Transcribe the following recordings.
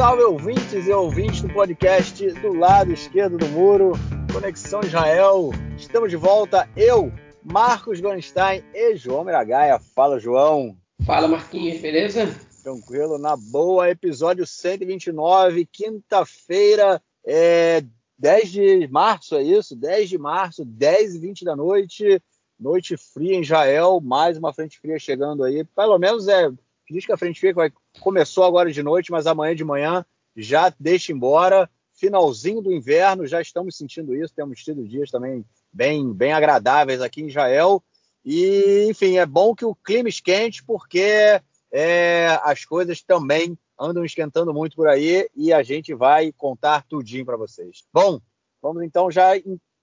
salve ouvintes e ouvintes do podcast do lado esquerdo do muro, Conexão Israel. Estamos de volta, eu, Marcos Gorenstein e João Miragaia. Fala, João. Fala, Marquinhos, beleza? Tranquilo, na boa. Episódio 129, quinta-feira, é 10 de março, é isso? 10 de março, 10 e 20 da noite. Noite fria em Israel, mais uma frente fria chegando aí. Pelo menos é. Diz que a frente fria começou agora de noite, mas amanhã de manhã já deixa embora. Finalzinho do inverno, já estamos sentindo isso. Temos tido dias também bem, bem agradáveis aqui em Israel. E, enfim, é bom que o clima esquente, porque é, as coisas também andam esquentando muito por aí e a gente vai contar tudinho para vocês. Bom, vamos então já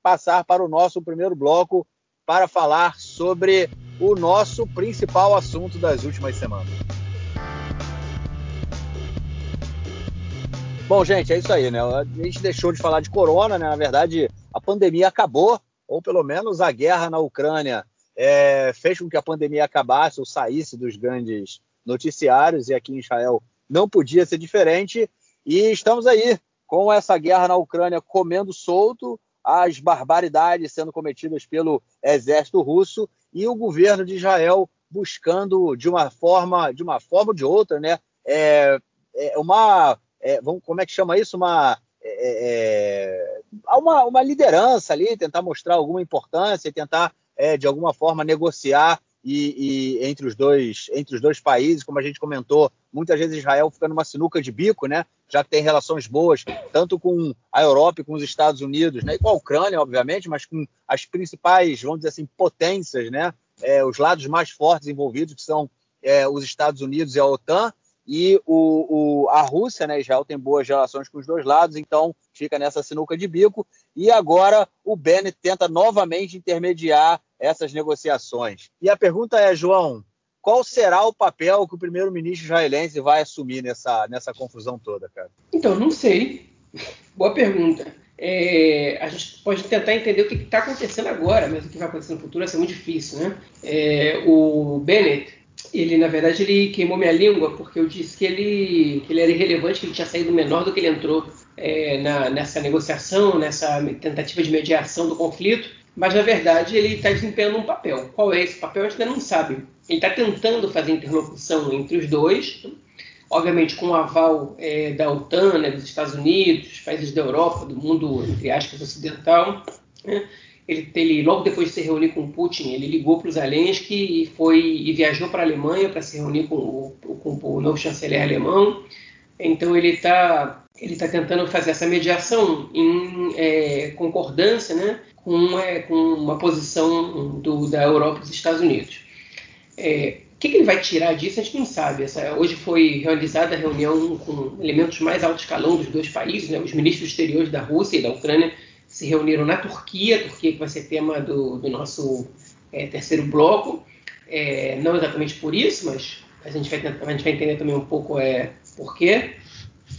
passar para o nosso primeiro bloco, para falar sobre o nosso principal assunto das últimas semanas. Bom, gente, é isso aí, né? A gente deixou de falar de corona, né? Na verdade, a pandemia acabou, ou pelo menos a guerra na Ucrânia é, fez com que a pandemia acabasse ou saísse dos grandes noticiários, e aqui em Israel não podia ser diferente. E estamos aí com essa guerra na Ucrânia comendo solto, as barbaridades sendo cometidas pelo exército russo e o governo de Israel buscando de uma forma, de uma forma ou de outra, né, é, é uma, é, vamos, como é que chama isso, uma, é, é, uma, uma liderança ali, tentar mostrar alguma importância, tentar é, de alguma forma negociar e, e, entre os dois entre os dois países, como a gente comentou, muitas vezes Israel fica numa sinuca de bico, né? Já que tem relações boas tanto com a Europa e com os Estados Unidos, né? E com a Ucrânia, obviamente, mas com as principais, vamos dizer assim, potências, né? É, os lados mais fortes envolvidos, que são é, os Estados Unidos e a OTAN, e o, o, a Rússia, né, Israel tem boas relações com os dois lados, então fica nessa sinuca de bico. E agora o Bennett tenta novamente intermediar essas negociações. E a pergunta é, João, qual será o papel que o primeiro-ministro israelense vai assumir nessa, nessa confusão toda, cara? Então, não sei. Boa pergunta. É, a gente pode tentar entender o que está acontecendo agora, mas o que vai acontecer no futuro vai ser muito difícil, né? É, o Bennett ele, na verdade, ele queimou minha língua porque eu disse que ele, que ele era irrelevante, que ele tinha saído menor do que ele entrou é, na, nessa negociação, nessa tentativa de mediação do conflito. Mas, na verdade, ele está desempenhando um papel. Qual é esse papel? A gente ainda não sabe. Ele está tentando fazer interlocução entre os dois, obviamente com o aval é, da OTAN, né, dos Estados Unidos, países da Europa, do mundo, entre aspas, ocidental. Né? Ele, ele, logo depois de se reunir com Putin, ele ligou para o Zelensky e foi e viajou para a Alemanha para se reunir com o, com o novo chanceler alemão. Então ele está ele tá tentando fazer essa mediação em é, concordância, né, com, é, com uma posição do, da Europa e dos Estados Unidos. É, o que, que, ele vai tirar disso a gente não sabe. Essa, hoje foi realizada a reunião com elementos mais alto escalão dos dois países, né, os ministros exteriores da Rússia e da Ucrânia se reuniram na Turquia, Turquia que vai ser tema do, do nosso é, terceiro bloco. É, não exatamente por isso, mas a gente vai, a gente vai entender também um pouco é, por quê.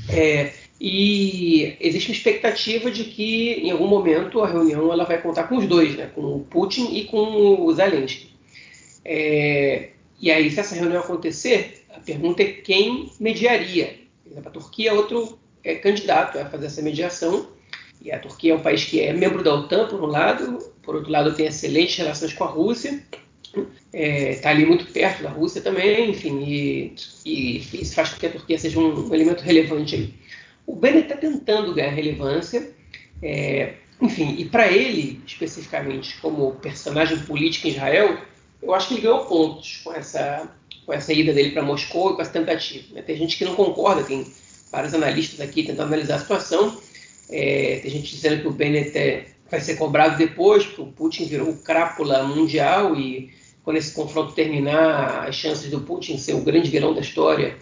É, e existe uma expectativa de que em algum momento a reunião ela vai contar com os dois, né, com o Putin e com o Zelensky. É, e aí, se essa reunião acontecer, a pergunta é quem mediaria. A Turquia outro é, candidato a fazer essa mediação e a Turquia é um país que é membro da OTAN, por um lado, por outro lado, tem excelentes relações com a Rússia, está é, tá ali muito perto da Rússia também, enfim, e, e isso faz com que a Turquia seja um, um elemento relevante aí. O Bennett está tentando ganhar relevância, é, enfim, e para ele, especificamente, como personagem político em Israel, eu acho que ele ganhou pontos com essa, com essa ida dele para Moscou e com essa tentativa. Né? Tem gente que não concorda, tem vários analistas aqui tentando analisar a situação, é, tem gente dizendo que o Bennett é, vai ser cobrado depois, porque o Putin virou crápula mundial e quando esse confronto terminar, as chances do Putin ser o grande vilão da história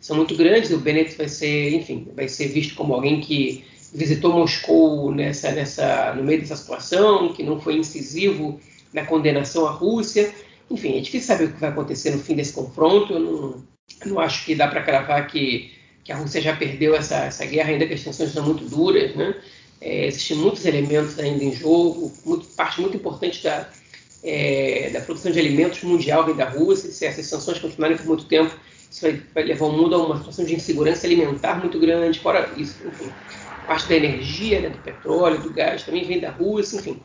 são muito grandes. O Bennett vai ser, enfim, vai ser visto como alguém que visitou Moscou nessa, nessa, no meio dessa situação, que não foi incisivo na condenação à Rússia. Enfim, é difícil saber o que vai acontecer no fim desse confronto. Eu não, não acho que dá para cravar que que a Rússia já perdeu essa, essa guerra, ainda que as tensões são muito duras, né? É, existem muitos elementos ainda em jogo, muito, parte muito importante da, é, da produção de alimentos mundial vem da Rússia, se essas sanções continuarem por muito tempo, isso vai, vai, levar o mundo a uma situação de insegurança alimentar muito grande, fora isso, enfim. Parte da energia, né, do petróleo, do gás, também vem da Rússia, enfim.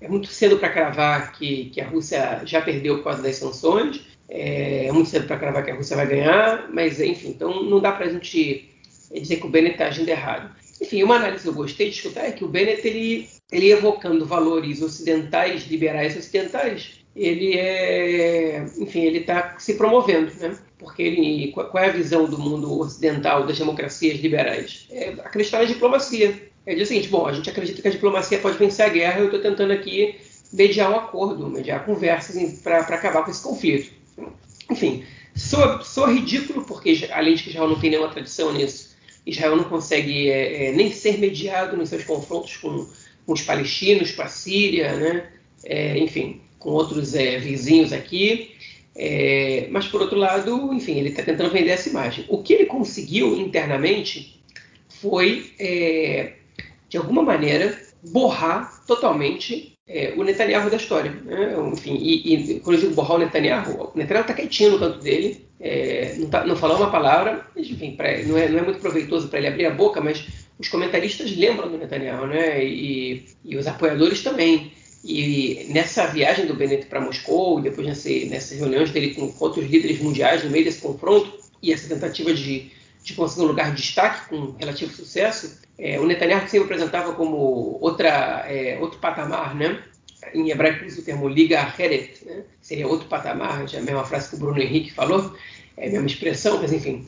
É muito cedo para cravar que, que a Rússia já perdeu por causa das sanções, é, é muito cedo para cravar que a Rússia vai ganhar, mas enfim, então não dá para a gente dizer que o Bennett está agindo errado. Enfim, uma análise que eu gostei de escutar é que o Bennett, ele, ele evocando valores ocidentais, liberais ocidentais, ele é, enfim, ele está se promovendo, né? Porque ele, qual é a visão do mundo ocidental das democracias liberais? É acreditar na diplomacia. É dizer o seguinte: bom, a gente acredita que a diplomacia pode vencer a guerra. Eu estou tentando aqui mediar um acordo, mediar conversas para acabar com esse conflito. Enfim, sou, ridículo porque além de que Israel não tem nenhuma tradição nisso, Israel não consegue é, é, nem ser mediado nos seus confrontos com, com os palestinos, com a Síria, né? É, enfim, com outros é, vizinhos aqui. É, mas, por outro lado, enfim, ele está tentando vender essa imagem. O que ele conseguiu internamente foi, é, de alguma maneira, borrar totalmente é, o Netanyahu da história. Né? Enfim, e, e, quando eu digo borrar o Netanyahu, o Netanyahu está quietinho no canto dele, é, não, tá, não falou uma palavra, enfim, pra, não, é, não, é, muito proveitoso para ele abrir a boca, mas os comentaristas lembram do Netanyahu, né? E, e os apoiadores também. E nessa viagem do Bennett para Moscou, depois nesse, nessas reuniões dele com outros líderes mundiais, no meio desse confronto, e essa tentativa de, de conseguir um lugar de destaque com relativo sucesso, é, o Netanyahu sempre apresentava como outra, é, outro patamar, né? Em hebraico usa o termo liga heret, né? seria outro patamar, já é a mesma frase que o Bruno Henrique falou, é a mesma expressão, mas enfim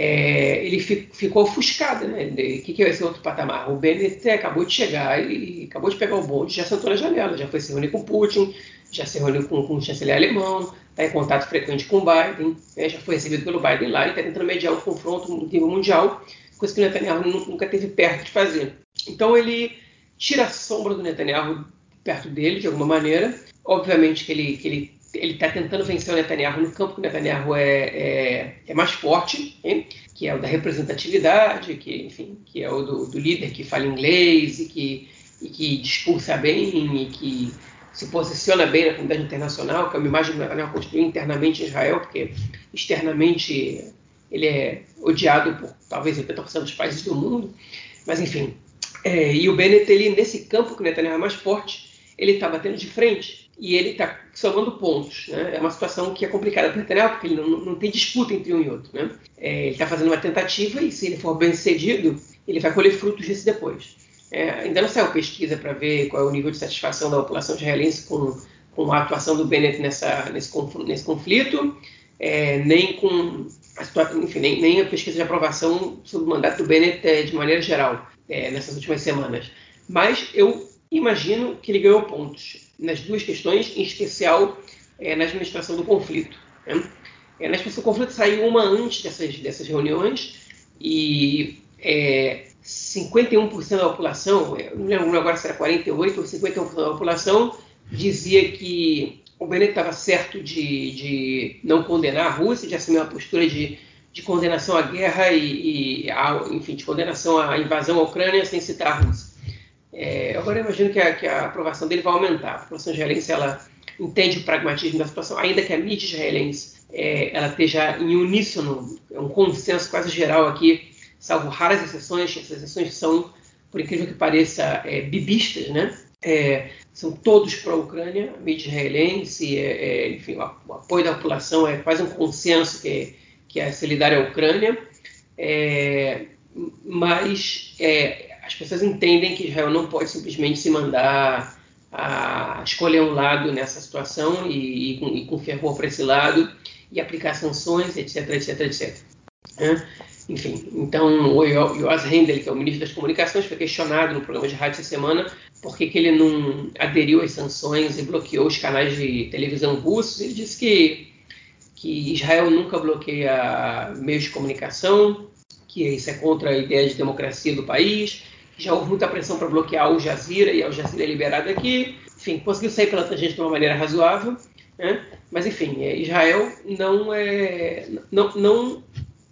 é, ele ficou ofuscado, né? O que, que é esse outro patamar? O Bennett acabou de chegar e acabou de pegar o bonde, já sentou na janela, já foi se reunir com Putin, já se reuniu com, com o chanceler alemão, está em contato frequente com o Biden, né? já foi recebido pelo Biden lá e está tentando mediar o confronto no nível mundial, coisa que o Netanyahu nunca teve perto de fazer. Então ele tira a sombra do Netanyahu perto dele, de alguma maneira. Obviamente que ele, que ele ele está tentando vencer o Netanyahu no campo que o Netanyahu é, é, é mais forte, hein? que é o da representatividade, que, enfim, que é o do, do líder que fala inglês e que, e que discursa bem e que se posiciona bem na comunidade internacional, que é uma imagem que o Netanyahu construiu internamente em Israel, porque externamente ele é odiado por talvez 80% dos países do mundo, mas enfim. É, e o Bennett, ele, nesse campo que o Netanyahu é mais forte, ele está batendo de frente e ele está somando pontos. Né? É uma situação que é complicada para o Netanyahu, porque ele não, não, tem disputa entre um e outro. Né? É, ele está fazendo uma tentativa e, se ele for bem sucedido, ele vai colher frutos disso depois. É, ainda não saiu pesquisa para ver qual é o nível de satisfação da população israelense com, com a atuação do Bennett nessa, nesse, nesse conflito, é, nem com a enfim, nem, nem, a pesquisa de aprovação sobre o mandato do Bennett é, de maneira geral é, nessas últimas semanas. Mas eu imagino que ele ganhou pontos nas duas questões, em especial é, na administração do conflito. Né? É, na administração do conflito saiu uma antes dessas, dessas reuniões e é, 51% da população, não lembro agora se era 48% ou 51% da população, dizia que o Bennett estava certo de, de, não condenar a Rússia, de assumir uma postura de, de condenação à guerra e, e a, enfim, de condenação à invasão à Ucrânia sem citar a Rússia. É, agora eu imagino que a, que a, aprovação dele vai aumentar. A população israelense ela entende o pragmatismo da situação, ainda que a mídia israelense é, ela esteja em uníssono, é um consenso quase geral aqui, salvo raras exceções, essas exceções são, por incrível que pareça, é, bibistas, né? É, são todos pró-Ucrânia, a mídia israelense, é, é, enfim, o, apoio da população é quase um consenso que, que é solidário à Ucrânia, mas as pessoas entendem que Israel não pode simplesmente se mandar a escolher um lado nessa situação e, e, com, e com fervor para esse lado e aplicar sanções, etc, etc, etc. Enfim, então o Yoaz Hendel, que é o ministro das Comunicações, foi questionado no programa de rádio essa semana por que, que ele não aderiu às sanções e bloqueou os canais de televisão russos. Ele disse que, que Israel nunca bloqueia meios de comunicação, que isso é contra a ideia de democracia do país, já houve muita pressão para bloquear o Jazira e o Jazira é aqui. Enfim, conseguiu sair pela tangente de uma maneira razoável. Né? Mas, enfim, é, Israel não, é, não, não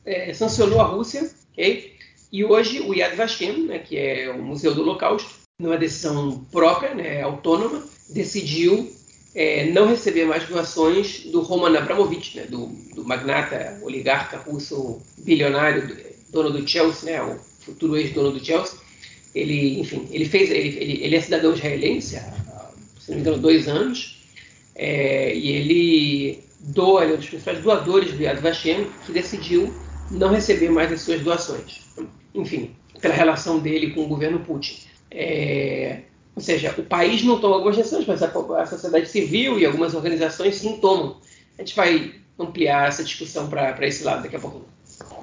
é, sancionou a Rússia. Okay? E hoje o Yad Vashem, né, que é o Museu do Holocausto, numa decisão própria, né, autônoma, decidiu é, não receber mais doações do Roman Abramovich, né, do, do, magnata oligarca russo bilionário, dono do Chelsea, né, o futuro ex-dono do Chelsea. Ele, enfim, ele fez, ele, ele, ele é cidadão israelense há, se não me engano, dois anos, é, e ele doa, ele é um dos principais doadores do Yad Vashem, que decidiu não receber mais as suas doações. Enfim, pela relação dele com o governo Putin. É, ou seja, o país não toma algumas decisões, mas a, a, sociedade civil e algumas organizações sim tomam. A gente vai ampliar essa discussão para esse lado daqui a pouquinho.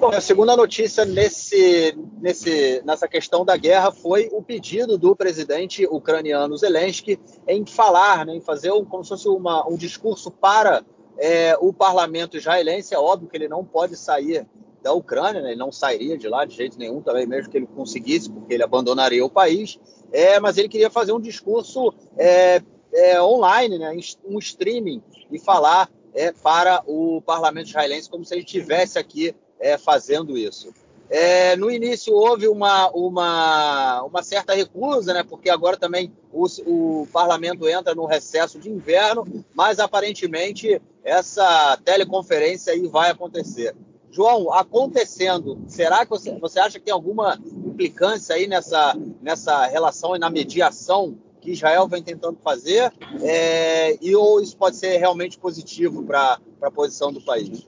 Bom, a segunda notícia nesse, nesse, nessa questão da guerra foi o pedido do presidente ucraniano Zelensky em falar, né, em fazer um, como se fosse uma, um discurso para é, o parlamento israelense. É óbvio que ele não pode sair da Ucrânia, né, ele não sairia de lá de jeito nenhum, também mesmo que ele conseguisse, porque ele abandonaria o país. É, mas ele queria fazer um discurso é, é online, né, um streaming, e falar é, para o parlamento israelense como se ele estivesse aqui é, fazendo isso. É, no início houve uma, uma, uma, certa recusa, né, porque agora também o, o, parlamento entra no recesso de inverno, mas aparentemente essa teleconferência aí vai acontecer. João, acontecendo, será que você, você acha que tem alguma implicância aí nessa, nessa relação e na mediação que Israel vem tentando fazer? É, e ou isso pode ser realmente positivo para a posição do país?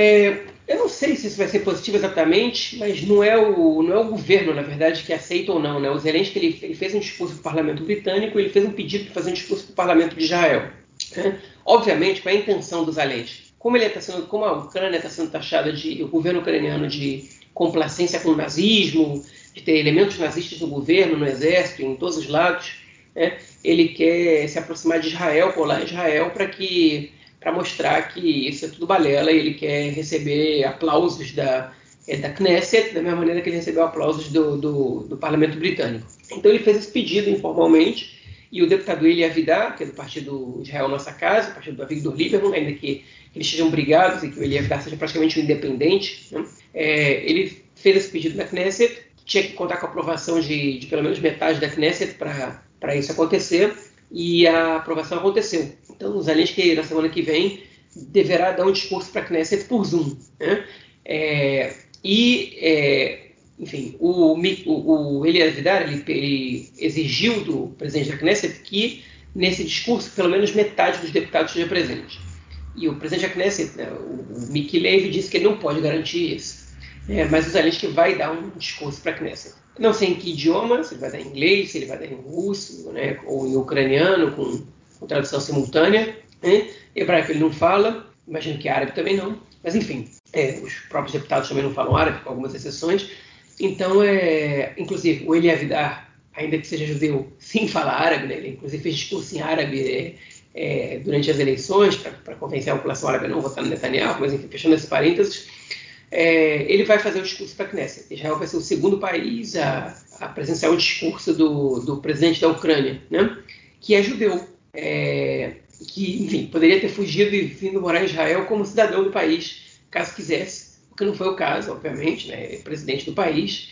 É, eu não sei se isso vai ser positivo exatamente, mas não é o, não é o governo, na verdade, que aceita ou não. Né? O Zelensky ele, ele fez um discurso para o parlamento britânico, ele fez um pedido para fazer um discurso para o parlamento de Israel. Né? Obviamente, qual é a intenção do Zelensky? Como, ele tá sendo, como a Ucrânia está sendo taxada de, o governo ucraniano de complacência com o nazismo, de ter elementos nazistas no governo, no exército, em todos os lados, né? ele quer se aproximar de Israel, colar Israel, para que para mostrar que isso é tudo balela e ele quer receber aplausos da, é, da Knesset, da mesma maneira que ele recebeu aplausos do, do, do, parlamento britânico. Então ele fez esse pedido informalmente e o deputado Eli Avidar, que é do partido Israel Nossa Casa, o partido do Avigdor Lieberman, ainda que, eles sejam brigados e que o Eli Avidar seja praticamente um independente, né? é, ele fez esse pedido na Knesset, tinha que contar com a aprovação de, de pelo menos metade da Knesset para isso acontecer, e a aprovação aconteceu. Então, o Zelensky, na semana que vem, deverá dar um discurso para a Knesset por Zoom. Né? É, e, é, enfim, o, o, o Elias Vidar ele, ele, exigiu do presidente da Knesset que, nesse discurso, pelo menos metade dos deputados esteja presente. E o presidente da Knesset, né, o, o Levy, disse que ele não pode garantir isso. É, mas o Zelensky vai dar um discurso para a Knesset. Não sei em que idioma, se ele vai dar em inglês, se ele vai dar em russo, né, ou em ucraniano, com, com tradução simultânea. Né? Hebraico ele não fala, imagino que árabe também não. Mas enfim, é, os próprios deputados também não falam árabe, com algumas exceções. Então, é, inclusive, o Eli Avidar, ainda que seja judeu, sim fala árabe, né? ele inclusive fez discurso em árabe é, é, durante as eleições, para convencer a população árabe a não votar no Netanyahu, mas enfim, fechando esses parênteses, é, ele vai fazer o discurso para a Knesset. Israel vai ser o segundo país a, a presenciar o discurso do, do, presidente da Ucrânia, né? que é judeu, é, que, enfim, poderia ter fugido e vindo morar em Israel como cidadão do país, caso quisesse, o que não foi o caso, obviamente, né? É presidente do país,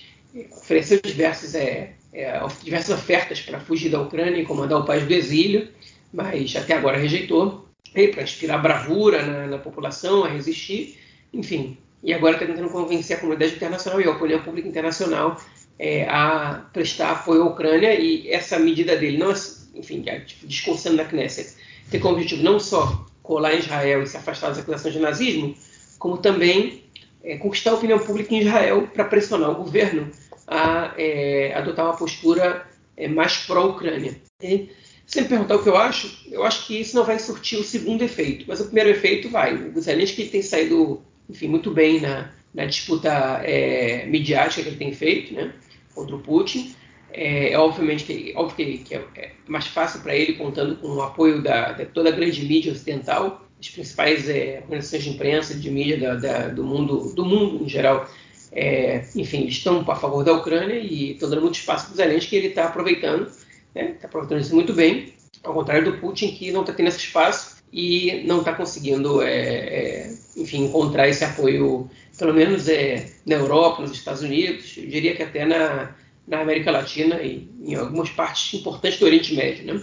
ofereceu diversas, é, é, diversas ofertas para fugir da Ucrânia e comandar o país do exílio, mas até agora rejeitou, para inspirar bravura na, na população a resistir, enfim, e agora está tentando convencer a comunidade internacional e a opinião pública internacional é, a prestar apoio à Ucrânia e essa medida dele, não, enfim, é, tipo, discursando na Knesset, tem como objetivo não só colar em Israel e se afastar das acusações de nazismo, como também é, conquistar a opinião pública em Israel para pressionar o governo a é, adotar uma postura é, mais pró-Ucrânia. Se me perguntar o que eu acho, eu acho que isso não vai surtir o segundo efeito, mas o primeiro efeito vai. O Zelensky tem saído enfim, muito bem na, na disputa é, midiática que ele tem feito né, contra o Putin. É, é obviamente que, óbvio que, que é, é, mais fácil para ele contando com o apoio da, toda a grande mídia ocidental, as principais é, organizações de imprensa, de mídia da, da, do mundo, do mundo em geral, é, enfim, estão a favor da Ucrânia e estão dando muito espaço para o Zelensky que ele está aproveitando, está né, aproveitando isso muito bem, ao contrário do Putin que não está tendo esse espaço e não está conseguindo, é, é, enfim, encontrar esse apoio, pelo menos é, na Europa, nos Estados Unidos, eu diria que até na, na América Latina e em algumas partes importantes do Oriente Médio. Né?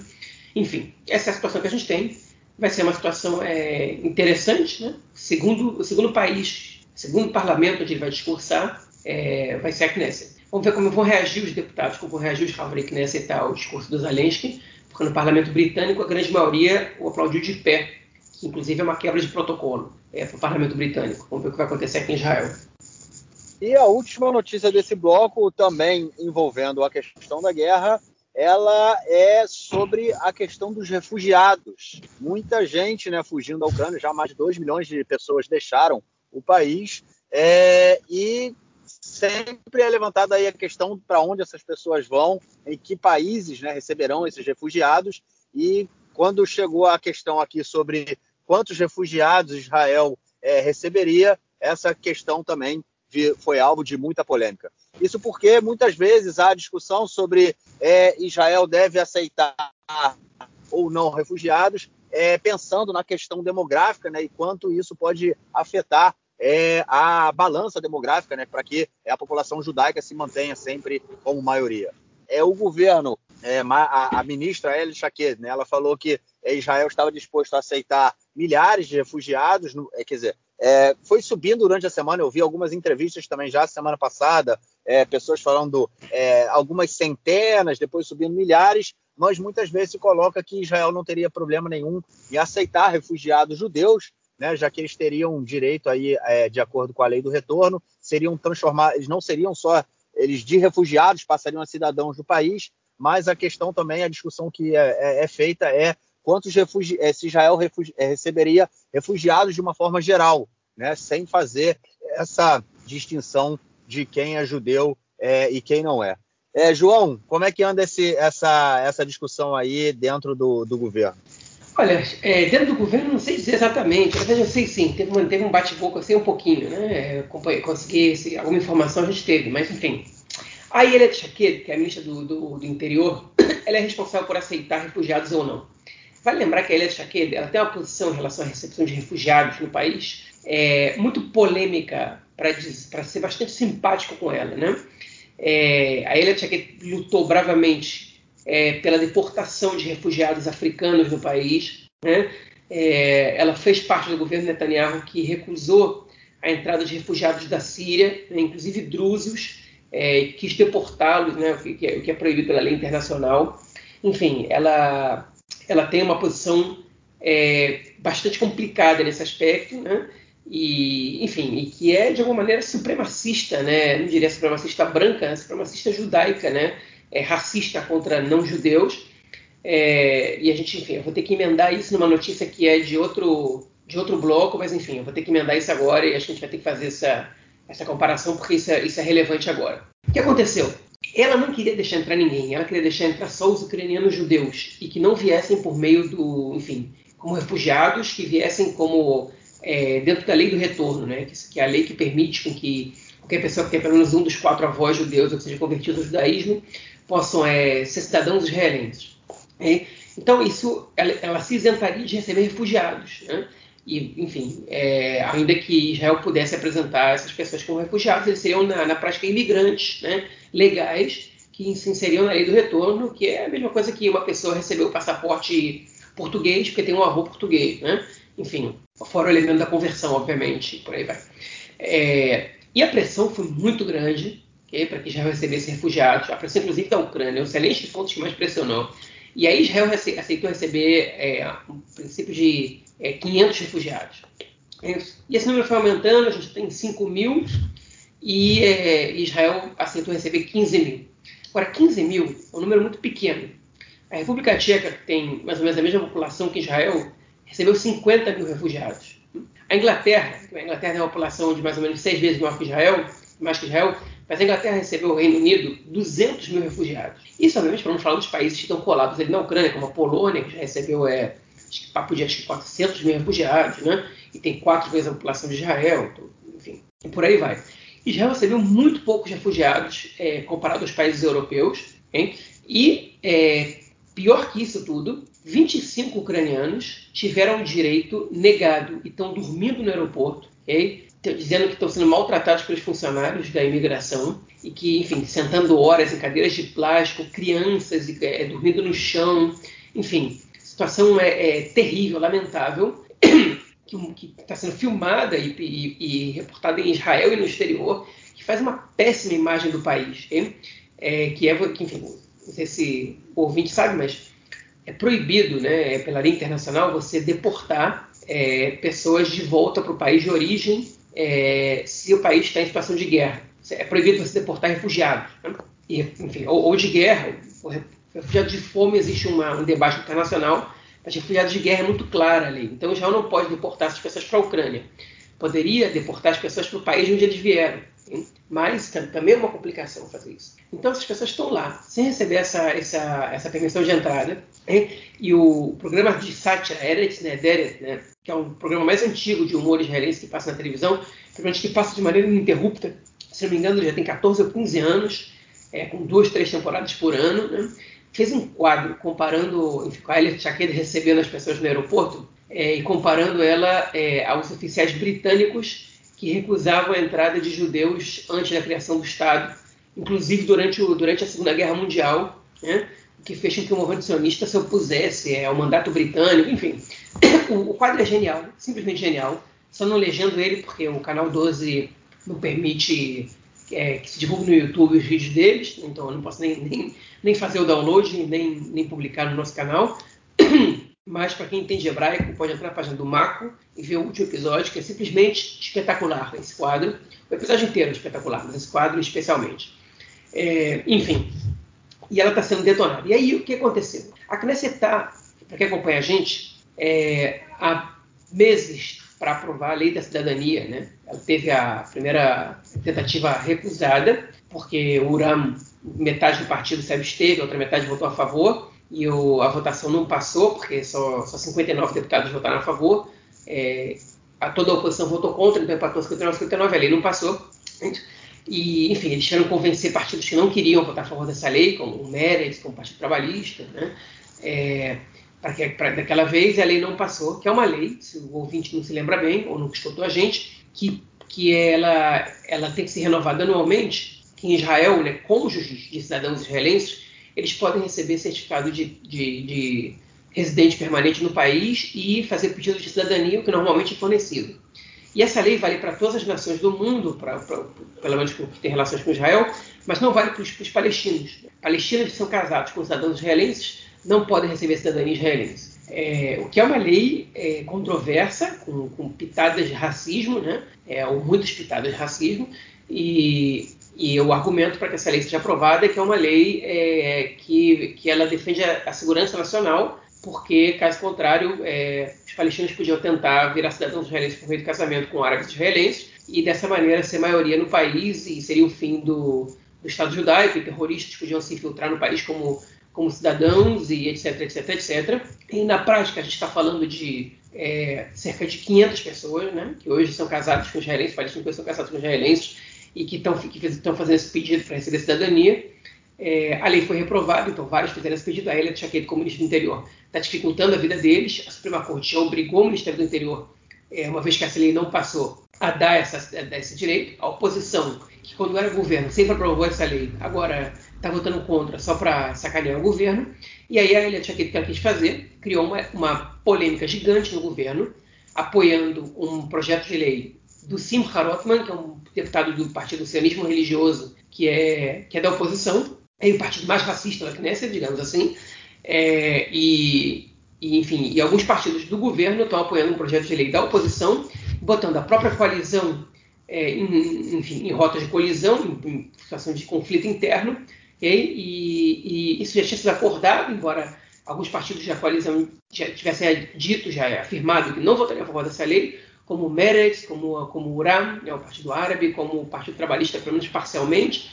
Enfim, essa é a situação que a gente tem. Vai ser uma situação é, interessante, né? Segundo, o segundo país, segundo parlamento onde ele vai discursar, é, vai ser a Knesset. Vamos ver como vão reagir os deputados, como vão reagir os Havre Knesset ao discurso do Zelensky, porque no parlamento britânico a grande maioria o aplaudiu de pé, que inclusive é uma quebra de protocolo é, para o parlamento britânico. Vamos ver o que vai acontecer aqui em Israel. E a última notícia desse bloco, também envolvendo a questão da guerra, ela é sobre a questão dos refugiados. Muita gente né, fugindo da Ucrânia, já mais de 2 milhões de pessoas deixaram o país, é, e sempre é levantada aí a questão para onde essas pessoas vão, em que países né, receberão esses refugiados, e quando chegou a questão aqui sobre quantos refugiados Israel é, receberia, essa questão também foi alvo de muita polêmica. Isso porque muitas vezes há discussão sobre é, Israel deve aceitar ou não refugiados, é, pensando na questão demográfica né, e quanto isso pode afetar é, a balança demográfica né, para que a população judaica se mantenha sempre como maioria. É o governo, é, a, a, ministra Elie Shaked, né, ela falou que Israel estava disposto a aceitar milhares de refugiados, no, é, quer dizer, é, foi subindo durante a semana, eu vi algumas entrevistas também já semana passada, é, pessoas falando é, algumas centenas, depois subindo milhares, mas muitas vezes se coloca que Israel não teria problema nenhum em aceitar refugiados judeus, né, já que eles teriam direito aí, é, de acordo com a lei do retorno, seriam transformados, eles não seriam só eles de refugiados, passariam a cidadãos do país, mas a questão também, a discussão que é, é, é feita é quantos refugi é, se Israel refugi é, receberia refugiados de uma forma geral, né, sem fazer essa distinção de quem é judeu é, e quem não é. João, como é que anda esse, essa, essa discussão aí dentro do, do governo? Olha, é, dentro do governo não sei dizer exatamente, mas eu sei sim, teve, teve um bate-boca assim um pouquinho, né? Consegui alguma informação a gente teve, mas enfim. A Yelia Tchaked, que é a ministra do, do, do, interior, ela é responsável por aceitar refugiados ou não. Vale lembrar que a Elia Tchaked ela tem uma posição em relação à recepção de refugiados no país é, muito polêmica, para ser bastante simpático com ela. Né? É, a Elia Tchaked lutou bravamente é, pela deportação de refugiados africanos no país. Né? É, ela fez parte do governo Netanyahu que recusou a entrada de refugiados da Síria, né, inclusive drusos, é, quis deportá-los, né, o, que é, o que é proibido pela lei internacional. Enfim, ela ela tem uma posição é, bastante complicada nesse aspecto, né? E, enfim, e que é de alguma maneira supremacista, né? Não diria supremacista branca, né? supremacista judaica, né? É racista contra não judeus. É, e a gente, enfim, eu vou ter que emendar isso numa notícia que é de outro de outro bloco, mas enfim, eu vou ter que emendar isso agora e acho que a gente vai ter que fazer essa, essa comparação porque isso é, isso é relevante agora. O que aconteceu? Ela não queria deixar entrar ninguém, ela queria deixar entrar só os ucranianos judeus e que não viessem por meio do, enfim, como refugiados, que viessem como é, dentro da lei do retorno, né, que, que, é a lei que permite com que qualquer pessoa que tenha pelo menos um dos quatro avós judeus ou seja convertido ao judaísmo possam é, ser cidadãos israelenses. Né? Então isso, ela, ela, se isentaria de receber refugiados. Né? E, enfim, é, ainda que Israel pudesse apresentar essas pessoas como refugiados, eles seriam, na, na prática, imigrantes né, legais que se inseriam na lei do retorno, que é a mesma coisa que uma pessoa receber o passaporte português porque tem um avô português. Né? Enfim, fora o elemento da conversão, obviamente, por aí vai. É, e a pressão foi muito grande para que Israel recebesse refugiados. A pressão, inclusive, da Ucrânia, os excelentes pontos que mais pressionou. E aí Israel aceitou receber é, um princípio de é, 500 refugiados. É e esse número foi aumentando, a gente tem 5 mil e é, Israel aceitou receber 15 mil. Agora, 15 mil é um número muito pequeno. A República Tcheca, que tem mais ou menos a mesma população que Israel, recebeu 50 mil refugiados. A Inglaterra, a Inglaterra tem uma população de mais ou menos seis vezes maior que Israel, mais que Israel, mas a Inglaterra recebeu o Reino Unido 200 mil refugiados. Isso, obviamente, para não falar dos países que estão colados ali na Ucrânia, como a Polônia, que já recebeu é, acho que papo de acho que 400 mil refugiados, né? E tem quatro vezes a população de Israel, então, enfim, e por aí vai. Israel recebeu muito poucos refugiados é, comparado aos países europeus, hein? e é, pior que isso tudo, 25 ucranianos tiveram o direito negado e estão dormindo no aeroporto, okay? Dizendo que estão sendo maltratados pelos funcionários da imigração e que, enfim, sentando horas em cadeiras de plástico, crianças é, dormindo no chão, Enfim, situação é, é terrível, lamentável, que está sendo filmada e, e, e, reportada em Israel e no exterior, que faz uma péssima imagem do país. É, que é, que, enfim, não sei se o ouvinte sabe, mas é proibido, né, pela lei internacional, você deportar é, pessoas de volta para o país de origem é, se o país está em situação de guerra. É proibido você deportar refugiados. Né? Enfim, ou, ou, de guerra, refugiado de fome, existe uma, um debate internacional, mas refugiados de guerra é muito clara a lei. Então Israel não pode deportar essas pessoas para a Ucrânia. Poderia deportar as pessoas para o país de onde eles vieram. Hein? Mas também é uma complicação fazer isso. Então essas pessoas estão lá, sem receber essa, essa, essa permissão de entrada. E o programa de sátira, Eretz Nederet, né? Que é um programa mais antigo de humor israelense que passa na televisão, que passa de maneira ininterrupta. Se não me engano, já tem 14 ou 15 anos, é, com duas, três temporadas por ano. Né? Fez um quadro comparando, enfim, a Elliot Chaqueda recebendo as pessoas no aeroporto é, e comparando ela é, aos oficiais britânicos que recusavam a entrada de judeus antes da criação do Estado, inclusive durante, o, durante a Segunda Guerra Mundial, né, o que fez com que o movimento sionista se opusesse ao mandato britânico, enfim. O, o, quadro é genial, simplesmente genial. Só não legendo ele porque o canal 12 não permite é, que se divulgue no YouTube os vídeos deles, então eu não posso nem, nem, nem fazer o download, nem, nem publicar no nosso canal. Mas para quem entende hebraico, pode entrar na página do Marco e ver o último episódio, que é simplesmente espetacular esse quadro. O episódio inteiro é espetacular, mas esse quadro especialmente. É, enfim, e ela está sendo detonada. E aí o que aconteceu? A Knesset está, para quem acompanha a gente, é, há meses para aprovar a lei da cidadania. Né? Ela teve a primeira tentativa recusada, porque o URAM, metade do partido se absteve, a outra metade votou a favor e o, a votação não passou, porque só, só 59 deputados votaram a favor, é, a, toda a oposição votou contra, então empatou 59 59, a lei não passou. E, enfim, eles tiveram convencer partidos que não queriam votar a favor dessa lei, como o Meredith, como o Partido Trabalhista, né? É, para que pra, daquela vez a lei não passou, que é uma lei, se o ouvinte não se lembra bem, ou não escutou a gente, que, que ela, ela tem que ser renovada anualmente, que em Israel, né, cônjuges de cidadãos israelenses eles podem receber certificado de, de, de residente permanente no país e fazer pedido de cidadania, o que normalmente é fornecido. E essa lei vale para todas as nações do mundo, pra, pra, pelo menos que tem relações com Israel, mas não vale para os palestinos. Palestinos que são casados com cidadãos israelenses não podem receber cidadania israelense. É, o que é uma lei é, controversa, com, com, pitadas de racismo, né? É, ou muitas pitadas de racismo, e e o argumento para que essa lei seja aprovada é que é uma lei é, que, que ela defende a, a, segurança nacional, porque, caso contrário, é, os palestinos podiam tentar virar cidadãos israelenses por meio de casamento com árabes israelenses e, dessa maneira, ser maioria no país e seria o fim do, do Estado judaico e terroristas podiam se infiltrar no país como, como cidadãos e etc, etc, etc. E, na prática, a gente está falando de é, cerca de 500 pessoas, né, que hoje são casadas com israelenses, palestinos que são casados com israelenses, e que estão fazendo esse pedido para receber cidadania. É, a lei foi reprovada, então vários fizeram esse pedido. A Elia Chaquet, como ministro do Interior, está dificultando a vida deles. A Suprema Corte já obrigou o Ministério do Interior, é, uma vez que essa lei não passou, a dar, essa, a dar esse direito. A oposição, que quando era governo sempre aprovou essa lei, agora está votando contra só para sacanear o governo. E aí a Elia Chaquet, que ela quis fazer, criou uma, uma polêmica gigante no governo, apoiando um projeto de lei do Simcha Rothman, que é um deputado do Partido Sionismo Religioso, que é, que é da oposição, é o partido mais racista da Knesset, digamos assim, é, e, e, enfim, e alguns partidos do governo estão apoiando um projeto de lei da oposição, botando a própria coalizão é, em, enfim, em rota de colisão, em, em situação de conflito interno, e, e, isso já tinha sido acordado, embora alguns partidos da coalizão já tivessem dito, já afirmado que não votariam a favor dessa lei, como o Meretz, como, como o URAM, né, o Partido Árabe, como o Partido Trabalhista, pelo menos parcialmente,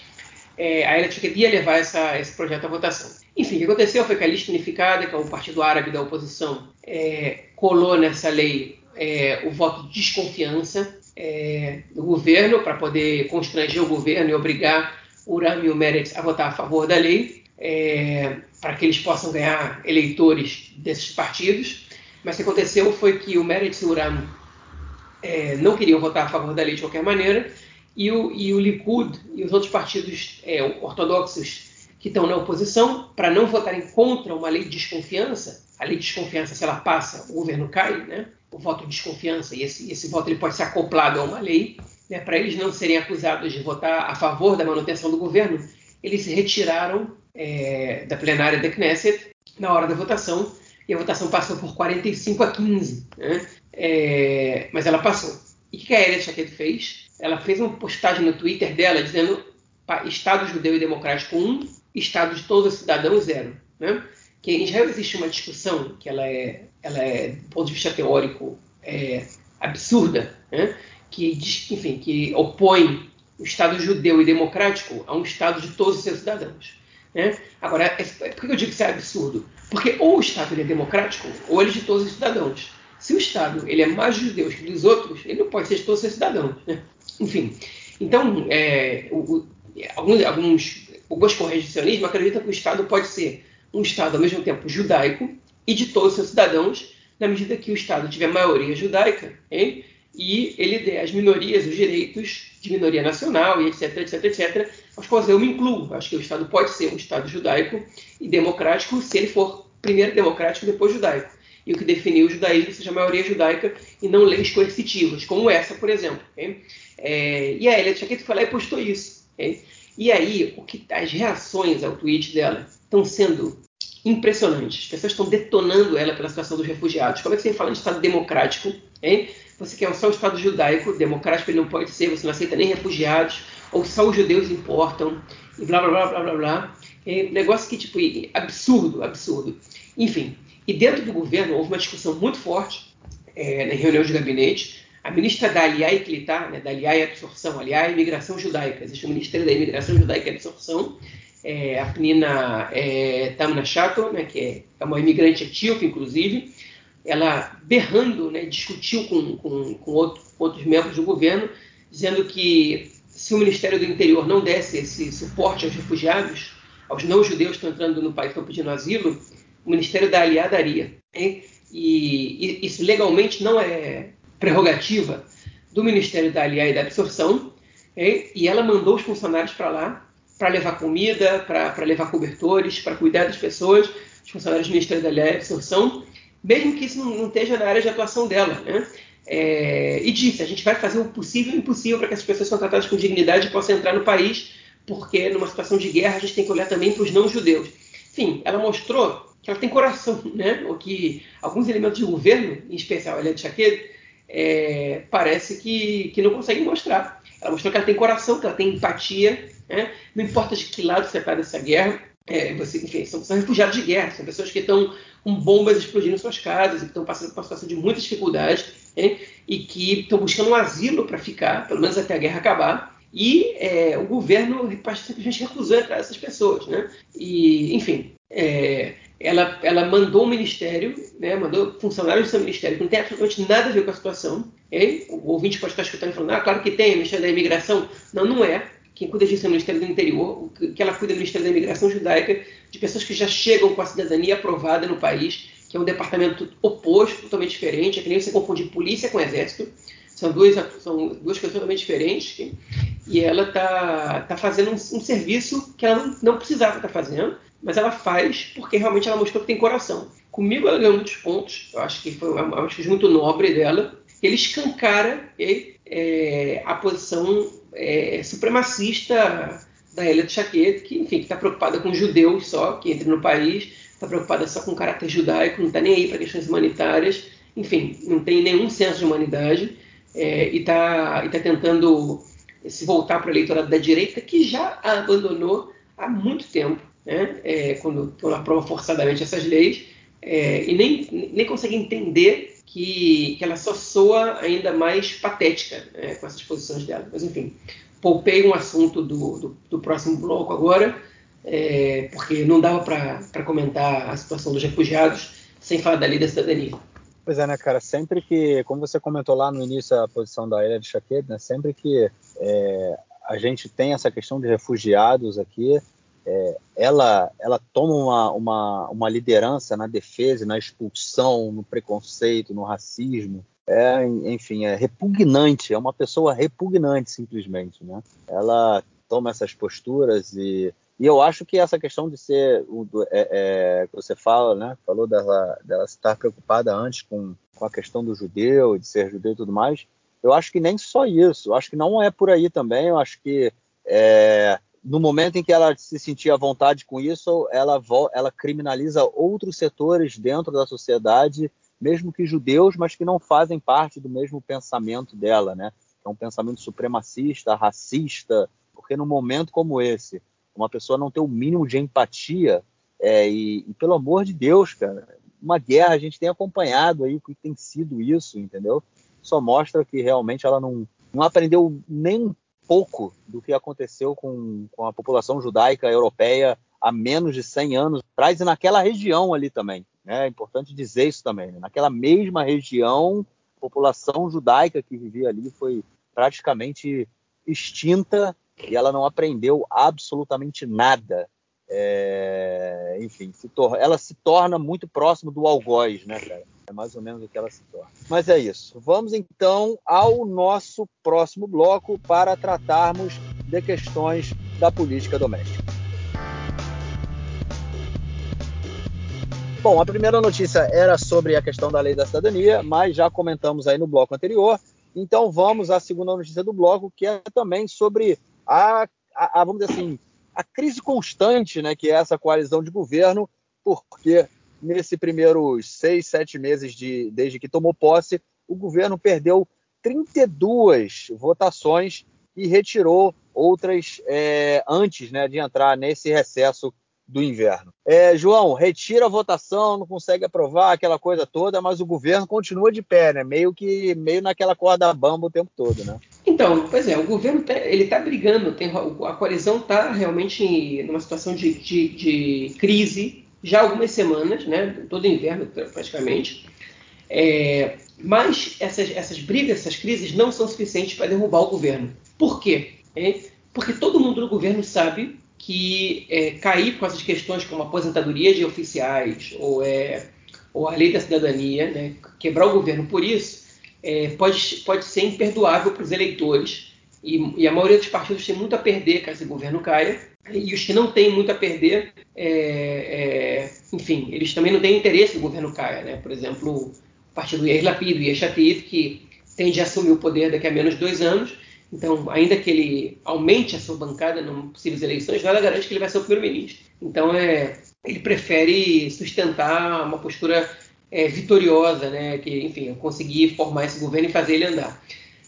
é, a Elet queria levar essa, esse projeto à votação. Enfim, o que aconteceu foi que a lista unificada, que é o Partido Árabe da oposição, é, colou nessa lei é, o voto de desconfiança é, do governo para poder constranger o governo e obrigar o Uram e o Meretz a votar a favor da lei, é, para que eles possam ganhar eleitores desses partidos. Mas o que aconteceu foi que o Meretz e o Uram é, não queriam votar a favor da lei de qualquer maneira, e o, e o Likud e os outros partidos é, ortodoxos que estão na oposição para não votarem contra uma lei de desconfiança. A lei de desconfiança, se ela passa, o governo cai, né? O voto de desconfiança e esse, esse voto ele pode ser acoplado a uma lei, né? Para eles não serem acusados de votar a favor da manutenção do governo, eles se retiraram é, da plenária da Knesset na hora da votação e a votação passou por 45 a 15, né? É, mas ela passou. E o que a Elia Chaquet fez? Ela fez uma postagem no Twitter dela dizendo Estado judeu e democrático 1, Estado de todos os cidadãos 0. Né? Que em Israel existe uma discussão que ela é, ela é do ponto de vista teórico, é, absurda, né? que, enfim, que opõe o Estado judeu e democrático a um Estado de todos os seus cidadãos. Né? Agora, é, por que eu digo que isso é absurdo? Porque ou o Estado é democrático, ou ele é de todos os cidadãos. Se o Estado ele é mais de judeus que dos outros, ele não pode ser de todos os seus. Né? Enfim, então, é, o, alguns, alguns, algumas correntes do sionismo acreditam que o Estado pode ser um Estado ao mesmo tempo judaico e de todos os seus cidadãos, na medida que o Estado tiver maioria judaica, hein? e ele dê às minorias os direitos de minoria nacional e etc, etc, etc, aos quais eu me incluo. Acho que o Estado pode ser um Estado judaico e democrático se ele for primeiro democrático e depois judaico. E o que definiu o judaísmo seja a maioria judaica e não leis coercitivas, como essa, por exemplo. É, e a Elia Tchaquet foi lá e postou isso. E aí, o que, as reações ao tweet dela estão sendo impressionantes. As pessoas estão detonando ela pela situação dos refugiados. Como é que você fala de Estado democrático? Você quer só um Estado judaico, democrático ele não pode ser, você não aceita nem refugiados, ou só os judeus importam, e blá blá blá blá blá blá. É um negócio que, tipo, absurdo, absurdo. Enfim, e dentro do governo houve uma discussão muito forte é, na reunião de gabinete. A ministra da Aliá e Clitá, né, da Aliá e Absorção, Aliá e Imigração Judaica, existe o Ministério da Imigração Judaica e Absorção, é, a Penina é, Tamna Chato, né, que é, é uma imigrante etíope, inclusive, ela berrando, né, discutiu com, com, com outro, outros membros do governo, dizendo que se o Ministério do Interior não desse esse suporte aos refugiados, aos não-judeus que estão entrando no país, estão pedindo asilo, o Ministério da Aliá daria. E, e, isso legalmente não é prerrogativa do Ministério da Aliá e da Absorção, e ela mandou os funcionários para lá para levar comida, para levar cobertores, para cuidar das pessoas, os funcionários do Ministério da Aliá e Absorção, mesmo que isso não, não esteja na área de atuação dela. Né? É, e disse: a gente vai fazer o possível e o impossível para que as pessoas sejam tratadas com dignidade e possam entrar no país, porque numa situação de guerra a gente tem que olhar também para os não-judeus. Enfim, ela mostrou que ela tem coração, né? O que alguns elementos de governo, em especial a de Chaquet, é, parece que, que não conseguem mostrar. Ela mostrou que ela tem coração, que ela tem empatia, né? não importa de que lado você está dessa guerra. É, você, enfim, são, são, refugiados de guerra, são pessoas que estão com bombas explodindo em suas casas, que estão passando por uma situação de muita dificuldade, né? e que estão buscando um asilo para ficar, pelo menos até a guerra acabar. E é, o governo simplesmente recusou essas pessoas, né? E, enfim, é, ela, ela mandou o ministério, né, mandou funcionários do seu ministério, que não tem absolutamente nada a ver com a situação. Okay? O ouvinte pode estar escutando e falando, ah, claro que tem, o Ministério da Imigração. Não, não é. Quem cuida disso é o Ministério do Interior, que ela cuida é o Ministério da Imigração Judaica, de pessoas que já chegam com a cidadania aprovada no país, que é um departamento oposto, totalmente diferente, é que nem você confundir polícia com exército. São duas, são duas coisas totalmente diferentes. Okay? E ela está tá fazendo um, um, serviço que ela não, não precisava estar tá fazendo, mas ela faz porque realmente ela mostrou que tem coração. Comigo ela ganhou muitos pontos, eu acho que foi uma atitude muito nobre dela. Ele escancara é, a posição é, supremacista da Elia de Chaquet, que enfim está preocupada com judeus só que entram no país, está preocupada só com caráter judaico, não está nem aí para questões humanitárias, enfim, não tem nenhum senso de humanidade é, e está tá tentando se voltar para o eleitorado da direita que já a abandonou há muito tempo né? é, quando, quando aprova forçadamente essas leis, é, e nem, nem consegue entender que, que ela só soa ainda mais patética né, com essas posições dela. Mas, enfim, poupei um assunto do, do, do próximo bloco agora, é, porque não dava para comentar a situação dos refugiados sem falar da lei da cidadania. Pois é, né, cara? Sempre que, como você comentou lá no início a posição da Ilha de Chaquet, né, sempre que é, a gente tem essa questão de refugiados aqui, é, ela, ela toma uma, uma, uma, liderança na defesa, na expulsão, no preconceito, no racismo. É, enfim, é repugnante, é uma pessoa repugnante simplesmente, né? Ela toma essas posturas e E eu acho que essa questão de ser, é, é, você fala, né, falou dela, dela estar preocupada antes com, com a questão do judeu, de ser judeu e tudo mais, eu acho que nem só isso, eu acho que não é por aí também, eu acho que é, no momento em que ela se sentia à vontade com isso, ela, ela criminaliza outros setores dentro da sociedade, mesmo que judeus, mas que não fazem parte do mesmo pensamento dela, né? É um pensamento supremacista, racista, porque num momento como esse, uma pessoa não ter o mínimo de empatia, é, e, e, pelo amor de Deus, cara, uma guerra, a gente tem acompanhado aí o que tem sido isso, entendeu? Só mostra que realmente ela não, não aprendeu nem um pouco do que aconteceu com, com a população judaica europeia há menos de 100 anos atrás e naquela região ali também. Né? É importante dizer isso também. Né? Naquela mesma região, a população judaica que vivia ali foi praticamente extinta e ela não aprendeu absolutamente nada. É, enfim, se ela se torna muito próximo do algoz, né, cara? É mais ou menos o que ela se torna. Mas é isso. Vamos então ao nosso próximo bloco para tratarmos de questões da política doméstica. Bom, a primeira notícia era sobre a questão da lei da cidadania, mas já comentamos aí no bloco anterior. Então vamos à segunda notícia do bloco, que é também sobre a, a, a, vamos dizer assim, a crise constante né, que é essa coalizão de governo, porque nesses primeiros seis, sete meses de, desde que tomou posse, o governo perdeu 32 votações e retirou outras é, antes né, de entrar nesse recesso do inverno. É, João, retira a votação, não consegue aprovar aquela coisa toda, mas o governo continua de pé, né? Meio que meio naquela corda bamba o tempo todo, né? Então, pois é, o governo tá, ele está brigando, tem, a coalizão está realmente numa situação de, de, de, crise já há algumas semanas, né? Todo inverno praticamente. É, mas essas, essas brigas, essas crises não são suficientes para derrubar o governo. Por quê? É, porque todo mundo no governo sabe que é, cair com essas questões como aposentadoria de oficiais ou, é, ou a lei da cidadania, né, quebrar o governo por isso, é, pode, pode ser imperdoável para os eleitores. E, e, a maioria dos partidos tem muito a perder caso esse governo caia. E os que não têm muito a perder, é, é, enfim, eles também não têm interesse que o governo caia. Né? Por exemplo, o partido Yair Lapid, o Yesh que tende a assumir o poder daqui a menos dois anos, então, ainda que ele aumente a sua bancada em possíveis eleições, nada garante que ele vai ser o primeiro-ministro. Então, é, ele prefere sustentar uma postura é, vitoriosa, né, que, enfim, conseguir formar esse governo e fazer ele andar.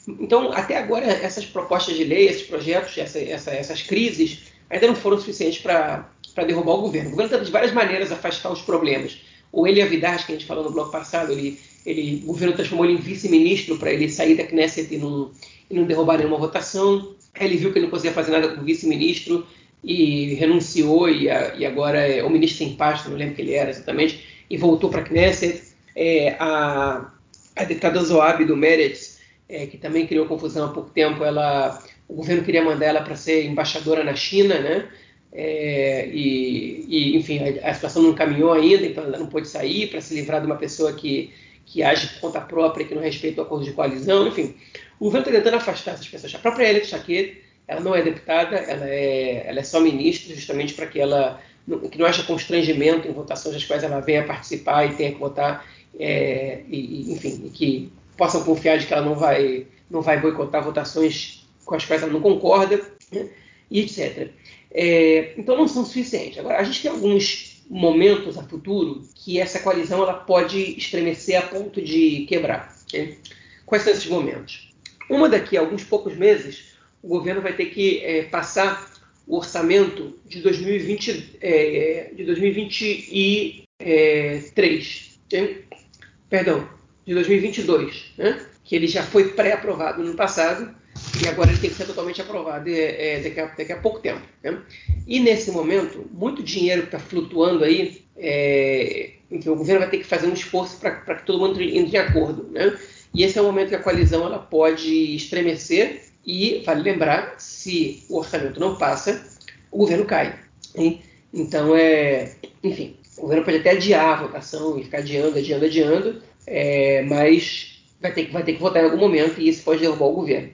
Então, até agora, essas propostas de lei, esses projetos, essa, essa, essas crises, ainda não foram suficientes para derrubar o governo. O governo tenta de várias maneiras afastar os problemas. O Elia Vidar, que a gente falou no bloco passado, ele, ele, o governo transformou ele em vice-ministro para ele sair da Knesset e não e não derrubar nenhuma votação. Ele viu que ele não conseguia fazer nada com o vice-ministro e renunciou e, a, e, agora é o ministro sem pasta, não lembro que ele era exatamente, e voltou para a Knesset. É, a, a deputada Zoab do Meretz, é, que também criou confusão há pouco tempo, ela, o governo queria mandar ela para ser embaixadora na China, né? É, e, e, enfim, a, a, situação não caminhou ainda, então ela não pôde sair para se livrar de uma pessoa que, que age por conta própria, que não respeita o acordo de coalizão, enfim. O governo está tentando afastar essas pessoas. A própria Elia Chaquet, ela não é deputada, ela é, ela é só ministra, justamente para que ela que não haja constrangimento em votações das quais ela venha participar e tenha que votar, é, e, enfim, que possam confiar de que ela não vai, não vai boicotar votações com as quais ela não concorda, né, e etc. É, então não são suficientes. Agora, a gente tem alguns momentos a futuro que essa coalizão ela pode estremecer a ponto de quebrar. Okay? Quais são esses momentos? Uma daqui a alguns poucos meses, o governo vai ter que é, passar o orçamento de 2020, é, de 2023, perdão, de 2022, né? que ele já foi pré-aprovado no passado e agora ele tem que ser totalmente aprovado é, é, daqui, a, daqui, a, pouco tempo. Né? E nesse momento, muito dinheiro que está flutuando aí, é, enfim, o governo vai ter que fazer um esforço para que todo mundo entre de acordo. Né? E esse é o momento que a coalizão ela pode estremecer e, vale lembrar, se o orçamento não passa, o governo cai. Hein? Então, é, enfim, o governo pode até adiar a votação e ficar adiando, adiando, adiando, é, mas vai ter, vai ter que votar em algum momento e isso pode derrubar o governo.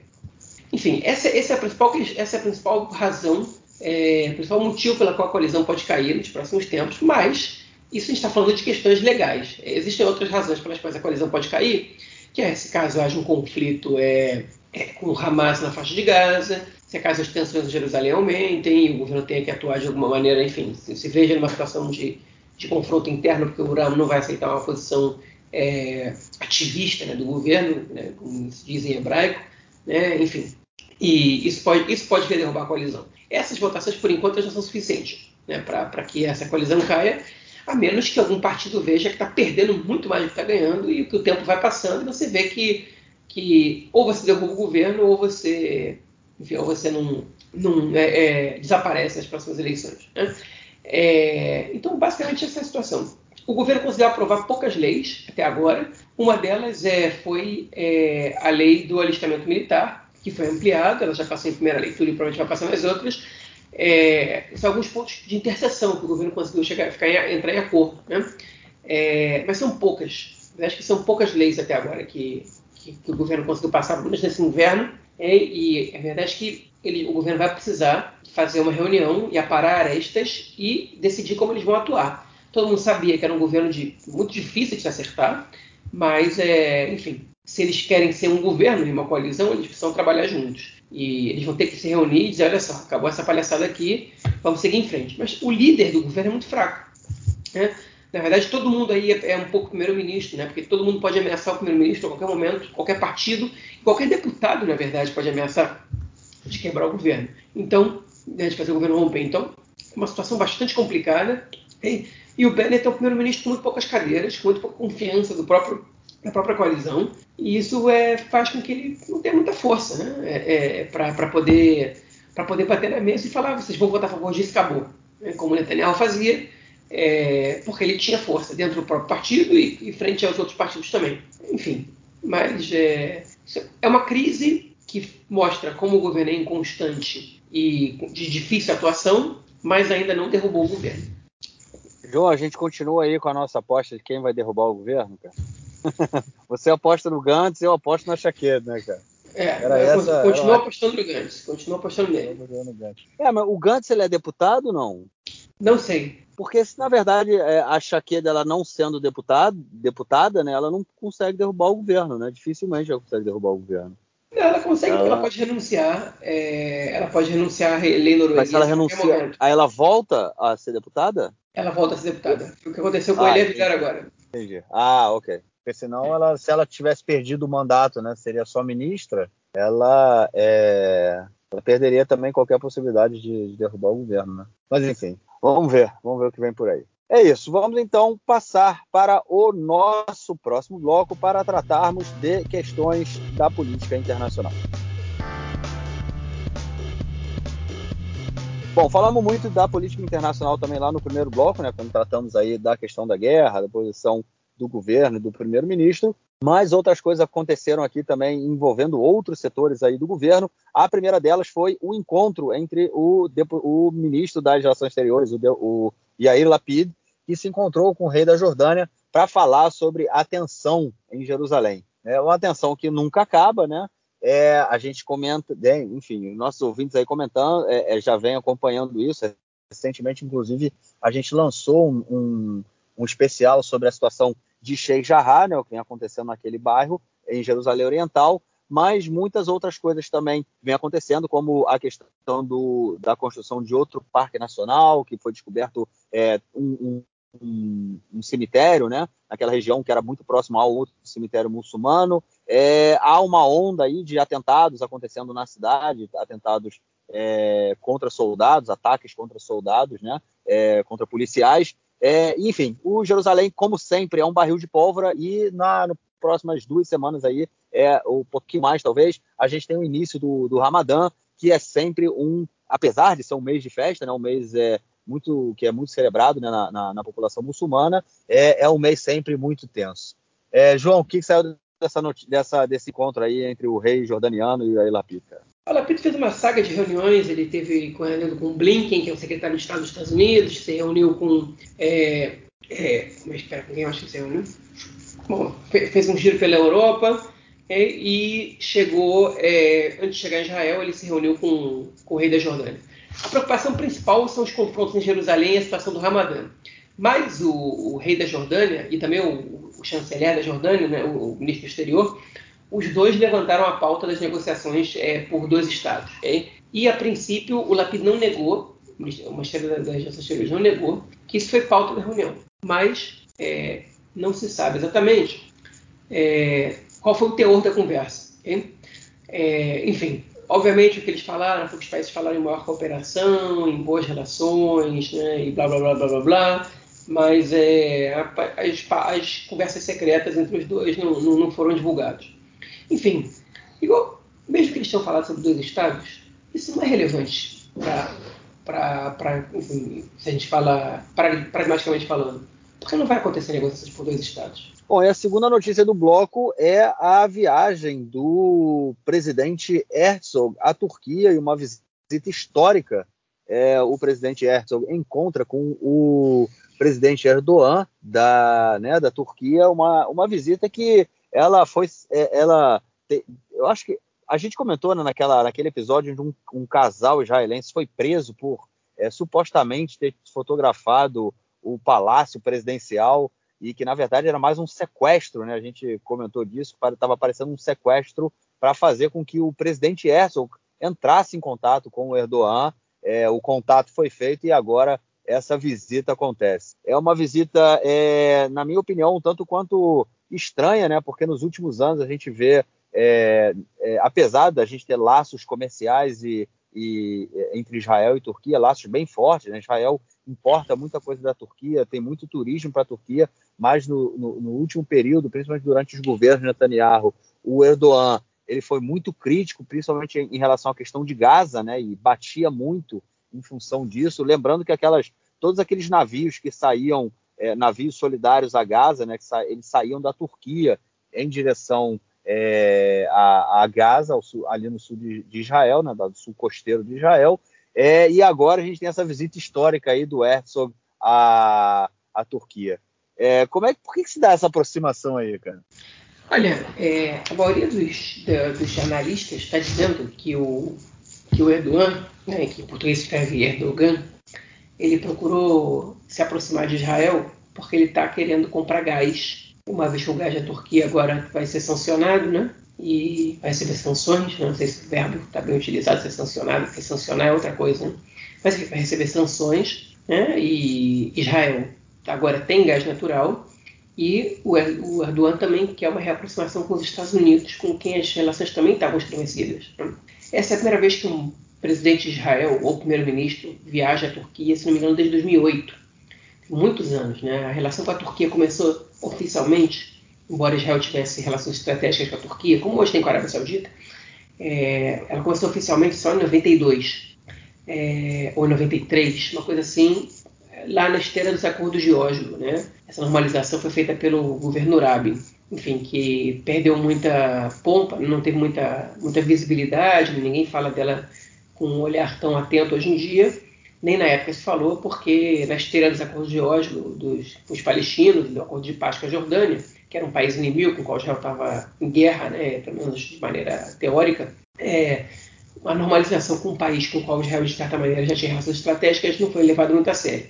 Enfim, essa, essa, é, a principal, essa é a principal razão é, o principal motivo pela qual a coalizão pode cair nos próximos tempos, mas isso a gente está falando de questões legais. Existem outras razões pelas quais a coalizão pode cair, que é se caso haja um conflito é, é, com o Hamas na faixa de Gaza, se caso as tensões em Jerusalém aumentem e o governo tenha que atuar de alguma maneira, enfim, se, se veja numa situação de, de confronto interno, porque o Ram não vai aceitar uma posição é, ativista né, do governo, né, como se diz em hebraico, né, enfim. E isso pode, isso pode derrubar a coalizão. Essas votações, por enquanto, já são suficientes né, para que essa coalizão caia, a menos que algum partido veja que está perdendo muito mais do que está ganhando e que o tempo vai passando e você vê que, que ou você derruba o governo ou você, enfim, ou você não, não é, é, desaparece nas próximas eleições. Né? É, então, basicamente, essa é a situação. O governo conseguiu aprovar poucas leis até agora. Uma delas é, foi é, a lei do alistamento militar, que foi ampliada, ela já passou em primeira leitura e provavelmente vai passar nas outras. É, são alguns pontos de interseção que o governo conseguiu chegar, ficar em, entrar em acordo. Né? É, mas são poucas. Acho que são poucas leis até agora que, que, que o governo conseguiu passar, pelo menos nesse inverno. É, e a verdade é que ele, o governo vai precisar fazer uma reunião e aparar arestas e decidir como eles vão atuar. Todo mundo sabia que era um governo de, muito difícil de se acertar, mas, é, enfim, se eles querem ser um governo e uma coalizão, eles precisam trabalhar juntos. E eles vão ter que se reunir e dizer: olha só, acabou essa palhaçada aqui, vamos seguir em frente. Mas o líder do governo é muito fraco. Né? Na verdade, todo mundo aí é, é um pouco primeiro-ministro, né? porque todo mundo pode ameaçar o primeiro-ministro a qualquer momento, qualquer partido, qualquer deputado, na verdade, pode ameaçar de quebrar o governo. Então, né, de fazer o governo romper. Então, é uma situação bastante complicada. E, e o Bennett é um primeiro-ministro com muito poucas cadeiras, com muito pouca confiança do próprio, da própria coalizão. E isso é, faz com que ele não tenha muita força né? É, é, para poder, poder bater na mesa e falar: vocês vão votar a favor disso, acabou. É, como o Netanyahu fazia, é, porque ele tinha força dentro do próprio partido e, e frente aos outros partidos também. Enfim, mas é, é uma crise que mostra como o governo é inconstante e de difícil atuação, mas ainda não derrubou o governo. João, a gente continua aí com a nossa aposta de quem vai derrubar o governo, cara. Você aposta no Gantz, eu aposto na Chaqueta, né, cara? É, era essa, continua era... apostando no Gantz, continua apostando nele. É, mas o Gantz ele é deputado ou não? Não sei. Porque se na verdade é, a Chaqueda ela não sendo deputado, deputada, né, ela não consegue derrubar o governo, né? Dificilmente ela consegue derrubar o governo. Ela consegue, ela, ela pode renunciar. É, ela pode renunciar a lei norueguesa. Mas se ela renuncia, aí ela volta a ser deputada? Ela volta a ser deputada. O que aconteceu com ah, ele é agora. Entendi. Ah, ok. Porque senão, ela, se ela tivesse perdido o mandato, né, seria só ministra, ela, é, ela perderia também qualquer possibilidade de, de derrubar o governo, né? Mas enfim, vamos ver, vamos ver o que vem por aí. É isso, vamos então passar para o nosso próximo bloco para tratarmos de questões da política internacional. Bom, falamos muito da política internacional também lá no primeiro bloco, né, quando tratamos aí da questão da guerra, da posição do governo e do primeiro-ministro, mas outras coisas aconteceram aqui também envolvendo outros setores aí do governo. A primeira delas foi o encontro entre o, o ministro das Relações Exteriores, o, o Yair Lapid, que se encontrou com o rei da Jordânia para falar sobre a tensão em Jerusalém. É uma tensão que nunca acaba, né? É, a gente comenta, enfim, nossos ouvintes aí comentando, é, é, já vem acompanhando isso. Recentemente, inclusive, a gente lançou um, um, um especial sobre a situação de Sheikh Jarrah, né, o que vem acontecendo naquele bairro, em Jerusalém Oriental, mas muitas outras coisas também vêm acontecendo, como a questão do, da construção de outro parque nacional, que foi descoberto é, um, um, um, cemitério, né, naquela região que era muito próximo ao outro cemitério muçulmano. É, há uma onda aí de atentados acontecendo na cidade, atentados é, contra soldados, ataques contra soldados, né, é, contra policiais. É, enfim, o Jerusalém, como sempre, é um barril de pólvora e na no próximas duas semanas aí, é um pouquinho mais talvez, a gente tem o início do, do Ramadã, que é sempre um, apesar de ser um mês de festa, né, um mês é, muito que é muito celebrado né, na, na, na, população muçulmana, é, é um mês sempre muito tenso. É, João, o que, que saiu dessa, dessa, desse encontro aí entre o rei jordaniano e a Lapid? O Lapid fez uma saga de reuniões, ele teve reunião com Blinken, que é o secretário de Estado dos Estados Unidos, se reuniu com. É, é, mas espera, com quem eu acho que se reuniu? Bom, fez um giro pela Europa é, e chegou, é, antes de chegar em Israel, ele se reuniu com, com o rei da Jordânia. a preocupação principal são os confrontos em Jerusalém e a situação do Ramadã. Mas o, o rei da Jordânia e também o, o chanceler da Jordânia, né, o, o, ministro exterior, os dois levantaram a pauta das negociações é, por dois estados. Okay? E, a princípio, o Lapid não negou, o Ministério das Exteriores não negou, que isso foi pauta da reunião. Mas é, não se sabe exatamente é, qual foi o teor da conversa. Okay? É, enfim, obviamente o que eles falaram foi que os países falaram em maior cooperação, em boas relações, né, e blá blá blá blá blá blá, mas é, as, as, conversas secretas entre os dois não, não, não foram divulgadas. Enfim, igual, mesmo que eles tenham falado sobre dois estados, isso não é relevante para, se a gente fala pragmaticamente falando, porque não vai acontecer negociações por dois estados. Bom, e a segunda notícia do bloco é a viagem do presidente Herzog à Turquia e uma visita histórica. É, o presidente Herzog encontra com o presidente Erdogan da, né, da Turquia, uma, uma visita que ela foi, é, ela, eu acho que a gente comentou né, naquela, naquele episódio onde um, um casal israelense foi preso por é, supostamente ter fotografado o palácio presidencial e que na verdade era mais um sequestro, né? A gente comentou disso, estava parecendo um sequestro para fazer com que o presidente Herzog entrasse em contato com o Erdogan. É, o contato foi feito e agora essa visita acontece. É uma visita, é, na minha opinião, um tanto quanto estranha, né? Porque nos últimos anos a gente vê, é, é apesar da gente ter laços comerciais e, e, entre Israel e Turquia, laços bem fortes, né? Israel importa muita coisa da Turquia, tem muito turismo para a Turquia, mas no, no, no, último período, principalmente durante os governos de Netanyahu, o Erdogan ele foi muito crítico, principalmente em, em relação à questão de Gaza, né, e batia muito em função disso. Lembrando que aquelas, todos aqueles navios que saíam, é, navios solidários a Gaza, né, que sa, eles saíam da Turquia em direção é, a, a, Gaza, sul, ali no sul de, de Israel, né, do sul costeiro de Israel. É, e agora a gente tem essa visita histórica aí do Herzog à, à Turquia. É, como é, por que, que se dá essa aproximação aí, cara? Olha, é, a maioria dos, dos analistas está dizendo que o, que o Erdogan, né, que em português escreve Erdogan, ele procurou se aproximar de Israel porque ele está querendo comprar gás. Uma vez que o gás da Turquia agora vai ser sancionado, né? E vai receber sanções, né? não sei se o verbo está bem utilizado, ser sancionado, porque sancionar é outra coisa, né? Mas vai receber sanções, né? E Israel agora tem gás natural e o Erdogan também quer uma reaproximação com os Estados Unidos, com quem as relações também estavam estremecidas. Né? Essa é a primeira vez que um presidente de Israel ou primeiro-ministro viaja à Turquia, se não me engano, desde 2008. Muitos anos, né? A relação com a Turquia começou oficialmente, embora Israel tivesse relações estratégicas com a Turquia, como hoje tem com a Arábia Saudita, é, ela começou oficialmente só em 92 é, ou em 93, uma coisa assim, lá na esteira dos acordos de Oslo. Né? Essa normalização foi feita pelo governo Rabin, enfim, que perdeu muita pompa, não teve muita, muita visibilidade, ninguém fala dela com um olhar tão atento hoje em dia, nem na época se falou, porque na esteira dos acordos de Oslo, dos, dos palestinos, do acordo de paz com a Jordânia, que era um país inimigo com o qual Israel estava em guerra, né, pelo menos de maneira teórica, é, a normalização com um país com o qual Israel, de certa maneira, já tinha relações estratégicas não foi levado muito a sério.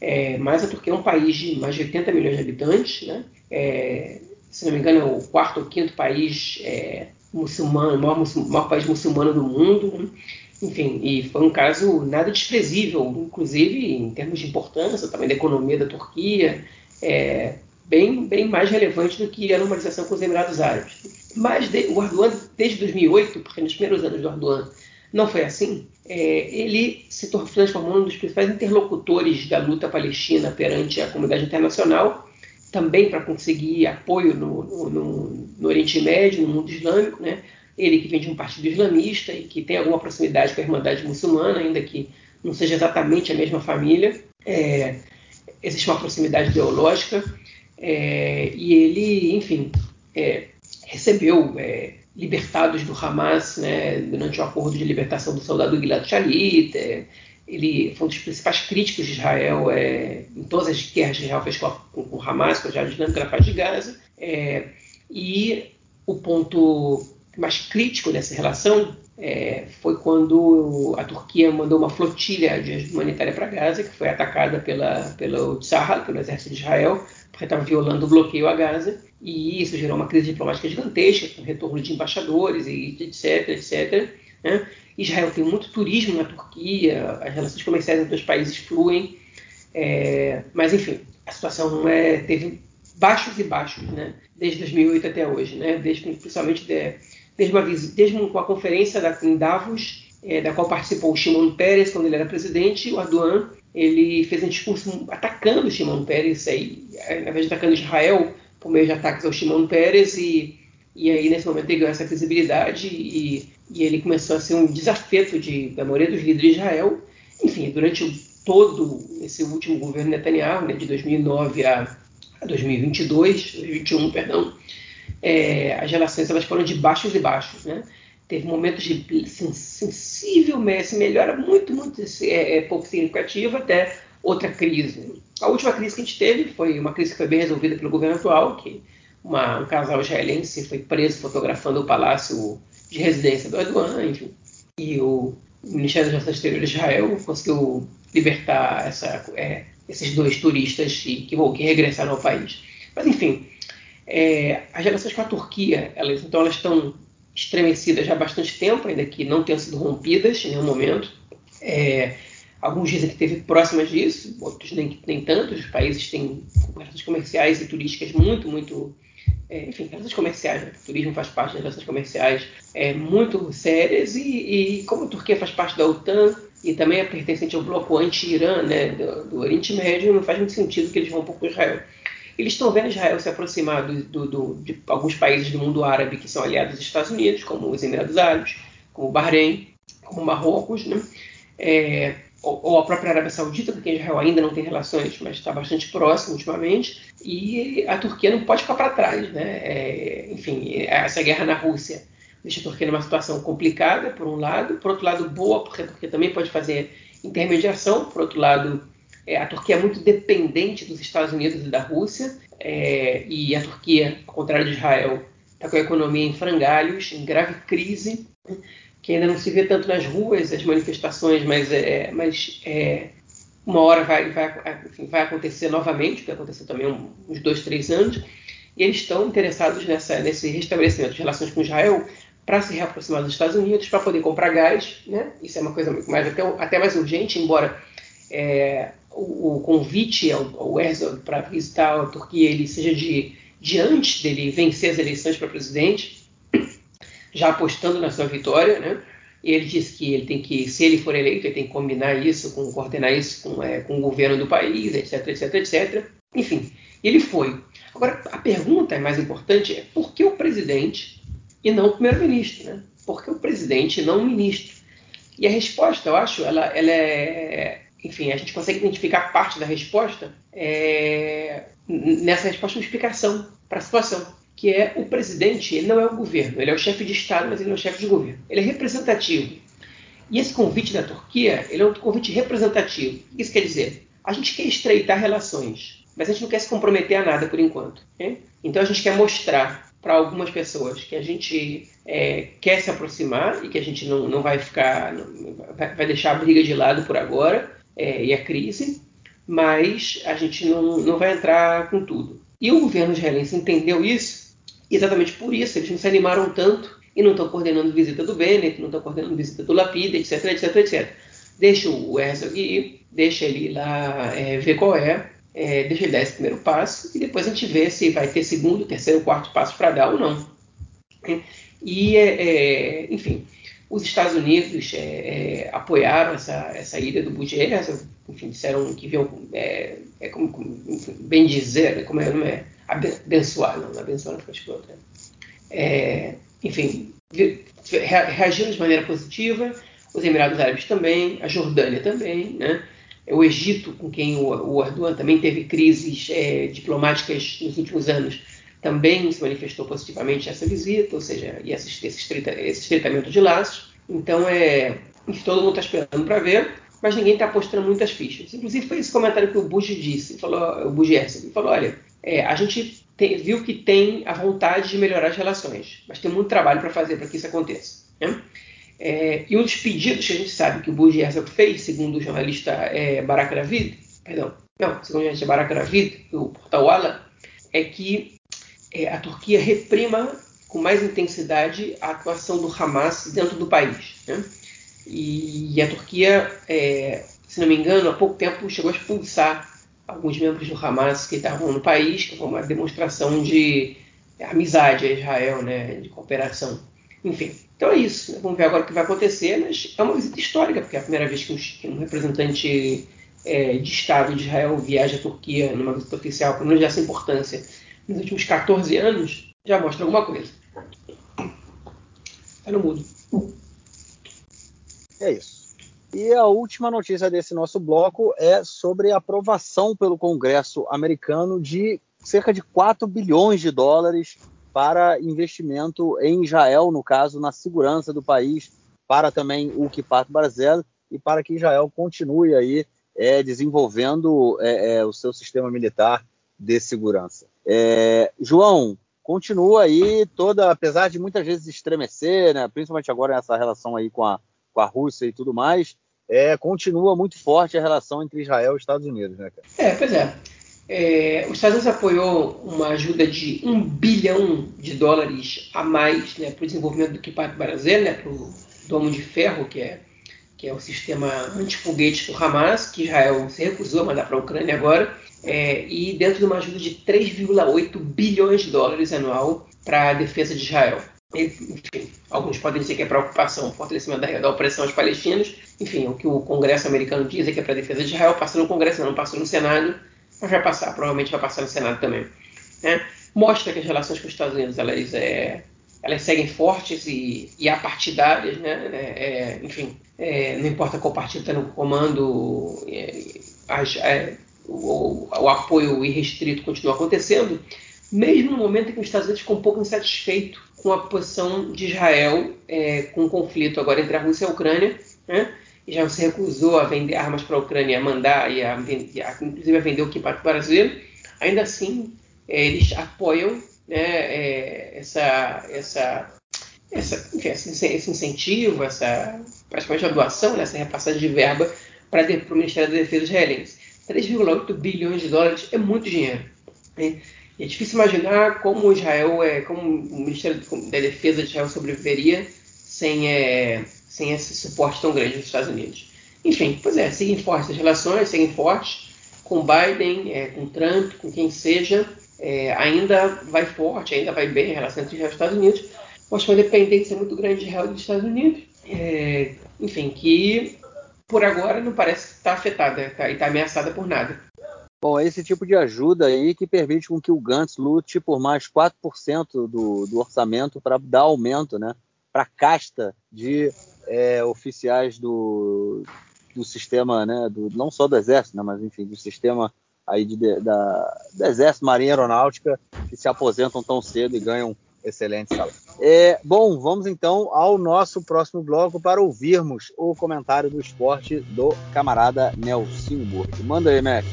É, mas a Turquia é um país de mais de 80 milhões de habitantes, né? É, se não me engano, é o quarto ou quinto país é, muçulmano, maior, maior, país muçulmano do mundo. Né? Enfim, e foi um caso nada desprezível, inclusive em termos de importância também da economia da Turquia, é, bem, bem mais relevante do que a normalização com os Emirados Árabes. Mas de, o Erdogan, desde 2008, porque nos primeiros anos do Erdogan não foi assim, é, ele se transformou num dos principais interlocutores da luta palestina perante a comunidade internacional, também para conseguir apoio no, no, no, no, Oriente Médio, no mundo islâmico. Né? Ele que vem de um partido islamista e que tem alguma proximidade com a Irmandade Muçulmana, ainda que não seja exatamente a mesma família, é, existe uma proximidade ideológica, é, e ele, enfim, é, recebeu é, libertados do Hamas né, durante o acordo de libertação do soldado Gilad Shalit. É, ele foi um dos principais críticos de Israel é, em todas as guerras que Israel fez com, com, o Hamas, com a dinâmica na faixa de Gaza. E o ponto mais crítico dessa relação é, foi quando a Turquia mandou uma flotilha de ajuda humanitária para Gaza, que foi atacada pela, pelo Tsahal, pelo exército de Israel, porque estava violando o bloqueio a Gaza, e isso gerou uma crise diplomática gigantesca, com retorno de embaixadores, e etc, etc. Né? Israel tem muito turismo na Turquia, as relações comerciais entre os países fluem, é, mas enfim, a situação é, teve baixos e baixos, né? desde 2008 até hoje, né? desde, principalmente de, uma, desde uma conferência da, em Davos, é, da qual participou o Shimon Peres quando ele era presidente, o Erdogan, ele fez um discurso atacando o Shimon Peres, aí, na vez de atacando Israel, por meio de ataques ao Shimon Peres, e, e aí nesse momento ele ganhou essa visibilidade e, e ele começou a ser um desafeto de, da maioria dos líderes de Israel. Enfim, durante todo esse último governo Netanyahu, né, de 2009 a, a 2022, 2021, perdão, é, as relações elas foram de baixos e baixos, né? Teve momentos de sensivelmente melhora muito, muito é, é, pouco significativa até outra crise. A última crise que a gente teve foi uma crise que foi bem resolvida pelo governo atual, que uma, um casal israelense foi preso fotografando o palácio de residência do Erdogan, e o Ministério das Relações Exteriores de Israel conseguiu libertar essa, é, esses dois turistas que, que, que regressaram ao país. Mas enfim, é, as relações com a Turquia, elas, então, elas estão estremecidas já há bastante tempo, ainda que não tenham sido rompidas em nenhum momento. É, alguns dizem que teve próximas disso, outros nem, nem tanto. Os países têm relações comerciais e turísticas muito, muito. É, enfim, relações comerciais, né? o turismo faz parte das relações comerciais é, muito sérias, e, e, como a Turquia faz parte da OTAN e também é pertencente ao bloco anti-Irã né, do, do Oriente Médio, não faz muito sentido que eles vão para Israel. Eles estão vendo Israel se aproximar do, do, do, de alguns países do mundo árabe que são aliados dos Estados Unidos, como os Emirados Árabes, como o Bahrein, como Marrocos, né? É, ou, ou, a própria Arábia Saudita, com quem Israel ainda não tem relações, mas está bastante próximo ultimamente, e a Turquia não pode ficar para trás. Né? É, enfim, essa guerra na Rússia deixa a Turquia numa situação complicada, por um lado, por outro lado, boa, porque a Turquia também pode fazer intermediação, por outro lado, é, a Turquia é muito dependente dos Estados Unidos e da Rússia, é, e a Turquia, ao contrário de Israel, está com a economia em frangalhos, em grave crise, que ainda não se vê tanto nas ruas, as manifestações, mas, é, mas é, uma hora vai, vai, enfim, vai acontecer novamente, que aconteceu também uns dois, três anos, e eles estão interessados nessa, nesse restabelecimento de relações com Israel para se reaproximar dos Estados Unidos, para poder comprar gás, né? Isso é uma coisa mais, até, até mais urgente, embora é, o, o, convite ao, ao Herzog para visitar a Turquia ele seja de, de antes dele vencer as eleições para presidente, já apostando na sua vitória, né? E ele disse que ele tem que, se ele for eleito, ele tem que combinar isso, com, coordenar isso com, é, com o governo do país, etc, etc, etc. Enfim, ele foi. Agora, a pergunta mais importante é por que o presidente e não o primeiro-ministro, né? Por que o presidente e não o ministro? E a resposta, eu acho, ela, ela é, enfim, a gente consegue identificar parte da resposta é, nessa resposta uma explicação para a situação, que é o presidente, ele não é o governo, ele é o chefe de Estado, mas ele não é o chefe de governo. Ele é representativo. E esse convite da Turquia, ele é um convite representativo. Isso quer dizer, a gente quer estreitar relações, mas a gente não quer se comprometer a nada por enquanto. Okay? Então a gente quer mostrar para algumas pessoas que a gente é, quer se aproximar e que a gente não, não vai ficar, não, vai deixar a briga de lado por agora, é, e a crise, mas a gente não, não vai entrar com tudo. E o governo israelense entendeu isso, exatamente por isso eles não se animaram tanto e não estão coordenando visita do Bennett, não estão coordenando visita do Lapida, etc, etc, etc. Deixa o Herzog ir, deixa ele lá é, ver qual é, é, deixa ele dar esse primeiro passo e depois a gente vê se vai ter segundo, terceiro, quarto passo para dar ou não. E, é, é enfim, os Estados Unidos é, é, apoiaram essa, essa ida do Bugers, enfim, disseram que viam, é, é como, como enfim, bem dizer, né, como é o nome é, abençoar, não, abençoar não foi outra. É, enfim, reagiram de maneira positiva, os Emirados Árabes também, a Jordânia também, né? o Egito, com quem o, o Erdogan também teve crises é, diplomáticas nos últimos anos, também se manifestou positivamente essa visita, ou seja, e esse, esse, estreitamento de laços. Então, é, todo mundo está esperando para ver, mas ninguém está apostando muitas fichas. Inclusive, foi esse comentário que o Bush disse, falou, o Bush ele falou, olha, é, a gente tem, viu que tem a vontade de melhorar as relações, mas tem muito trabalho para fazer para que isso aconteça. Né? É, e um dos pedidos que a gente sabe que o Bush Herzog fez, segundo o jornalista é, Barak Ravid, perdão, não, segundo o jornalista Barak Ravid, do portal Walla, é que é, a Turquia reprima com mais intensidade a atuação do Hamas dentro do país. Né? E, e, a Turquia, é, se não me engano, há pouco tempo chegou a expulsar alguns membros do Hamas que estavam no país, que foi uma demonstração de amizade a Israel, né, de cooperação. Enfim, então é isso. Né? Vamos ver agora o que vai acontecer, mas é uma visita histórica, porque é a primeira vez que um, que um representante é, de Estado de Israel viaja à Turquia numa visita oficial, pelo menos dessa importância, nos últimos 14 anos, já mostra alguma coisa. Tá no mudo. É isso. E a última notícia desse nosso bloco é sobre a aprovação pelo Congresso americano de cerca de 4 bilhões de dólares para investimento em Israel, no caso, na segurança do país, para também o Kipat Barzel e para que Israel continue aí é, desenvolvendo é, é, o seu sistema militar de segurança. É, João, continua aí toda, apesar de muitas vezes estremecer, né, principalmente agora nessa relação aí com a, com a Rússia e tudo mais, é, continua muito forte a relação entre Israel e Estados Unidos, né, cara? É, pois é. é os Estados Unidos apoiou uma ajuda de um bilhão de dólares a mais né, para o desenvolvimento do Kipat Brasil, né, para o Domo de Ferro, que é, que é o sistema antifoguete do Hamas, que Israel se recusou a mandar para a Ucrânia agora, é, e dentro de uma ajuda de 3,8 bilhões de dólares anual para a defesa de Israel. Enfim, alguns podem dizer que é para ocupação, fortalecimento da, da opressão aos palestinos. Enfim, o que o Congresso americano diz é que é para a defesa de Israel. Passou no Congresso, não passou no Senado, mas vai passar, provavelmente vai passar no Senado também. Né? Mostra que as relações com os Estados Unidos elas, é, elas seguem fortes e, e apartidárias, né? É, é enfim, é, não importa qual partido está no comando, é, é, o, o, apoio irrestrito continua acontecendo, mesmo no momento em que os Estados Unidos ficam um pouco insatisfeito com a posição de Israel é, com o conflito agora entre a Rússia e a Ucrânia, né? já se recusou a vender armas para a Ucrânia, a mandar e a, a, inclusive a vender o que para o Brasil, ainda assim eles apoiam né, é, essa, essa, essa, enfim, esse, esse, incentivo, essa praticamente doação, né, essa repassagem de verba para o Ministério da Defesa israelense. 3,8 bilhões de dólares é muito dinheiro. Né? É difícil imaginar como Israel, é, como o Ministério da Defesa de Israel sobreviveria sem, é, sem esse suporte tão grande dos Estados Unidos. Enfim, pois é, seguem fortes as relações, seguem fortes com Biden, é, com Trump, com quem seja, é, ainda vai forte, ainda vai bem a relação entre e Estados Unidos, mas com uma dependência muito grande de Israel dos Estados Unidos, é, enfim, que por agora não parece estar afetada tá, e está ameaçada por nada. Bom, é esse tipo de ajuda aí que permite com que o Gantz lute por mais 4% do, do orçamento para dar aumento né, para a casta de é, oficiais do, do sistema, né, do, não só do Exército, né, mas enfim, do sistema aí de, da, do Exército, Marinha Aeronáutica, que se aposentam tão cedo e ganham excelente salário. É, bom, vamos então ao nosso próximo bloco para ouvirmos o comentário do esporte do camarada Nelson Burke. Manda aí, Mac.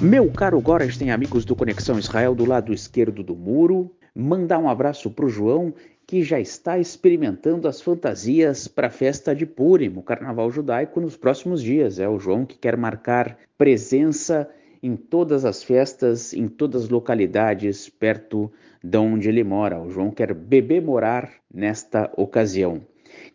Meu caro Gorenstein, amigos do Conexão Israel do lado esquerdo do muro, mandar um abraço para o João, que já está experimentando as fantasias para a festa de Purim, o carnaval judaico, nos próximos dias. É o João que quer marcar presença em todas as festas, em todas as localidades perto de onde ele mora. O João quer beber morar nesta ocasião.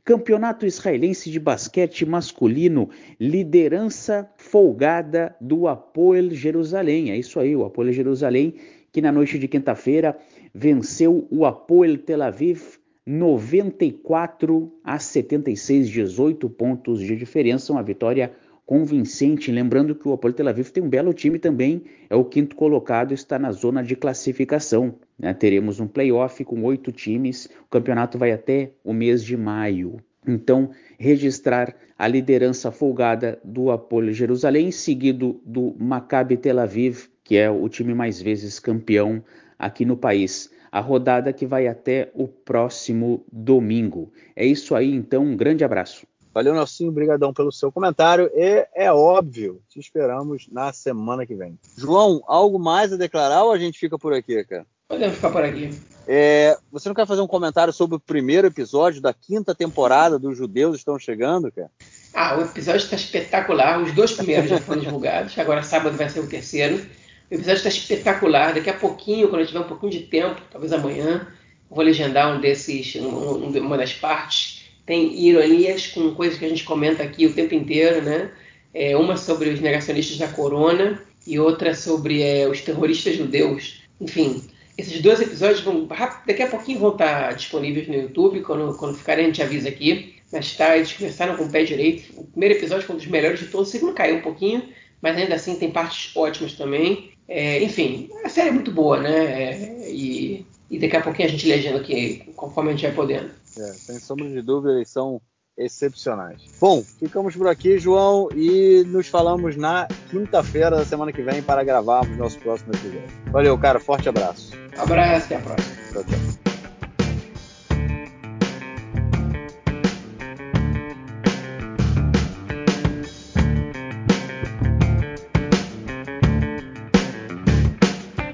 Campeonato Israelense de Basquete Masculino, liderança folgada do Apoel Jerusalém. É isso aí, o Apoel Jerusalém, que na noite de quinta-feira venceu o Apoel Tel Aviv 94 a 76, 18 pontos de diferença, uma vitória convincente. Lembrando que o Apoel Tel Aviv tem um belo time também, é o quinto colocado, está na zona de classificação. Né? Teremos um playoff com oito times, o campeonato vai até o mês de maio. Então, registrar a liderança folgada do Apolo Jerusalém, seguido do Maccabi Tel Aviv, que é o time mais vezes campeão aqui no país. A rodada que vai até o próximo domingo. É isso aí, então, um grande abraço. Valeu, Nelson, obrigadão pelo seu comentário e é óbvio, te esperamos na semana que vem. João, algo mais a declarar ou a gente fica por aqui, cara? Podemos ficar por aqui. É, você não quer fazer um comentário sobre o primeiro episódio da quinta temporada dos Judeus Estão Chegando, cara? Ah, o episódio está espetacular. Os dois primeiros já foram divulgados. Agora sábado vai ser o terceiro. O episódio está espetacular. Daqui a pouquinho, quando eu tiver um pouquinho de tempo, talvez amanhã, eu vou legendar um desses, um, uma das partes. Tem ironias com coisas que a gente comenta aqui o tempo inteiro, né? É, uma sobre os negacionistas da corona e outra sobre é, os terroristas judeus. Enfim, esses dois episódios vão daqui a pouquinho vão estar disponíveis no YouTube. Quando, quando ficarem, a gente avisa aqui. Mas tá, eles começaram com o pé direito. O primeiro episódio foi um dos melhores de todos. O segundo caiu um pouquinho, mas ainda assim tem partes ótimas também. É, enfim, a série é muito boa, né? É, e, e, daqui a pouquinho a gente legenda aqui, conforme a gente vai podendo. É, sem sombra de dúvida, eles são excepcionais. Bom, ficamos por aqui, João, e nos falamos na quinta-feira da semana que vem para gravarmos nosso próximo episódio. Valeu, cara, forte abraço. Abraço, até a próxima. Tchau, tchau.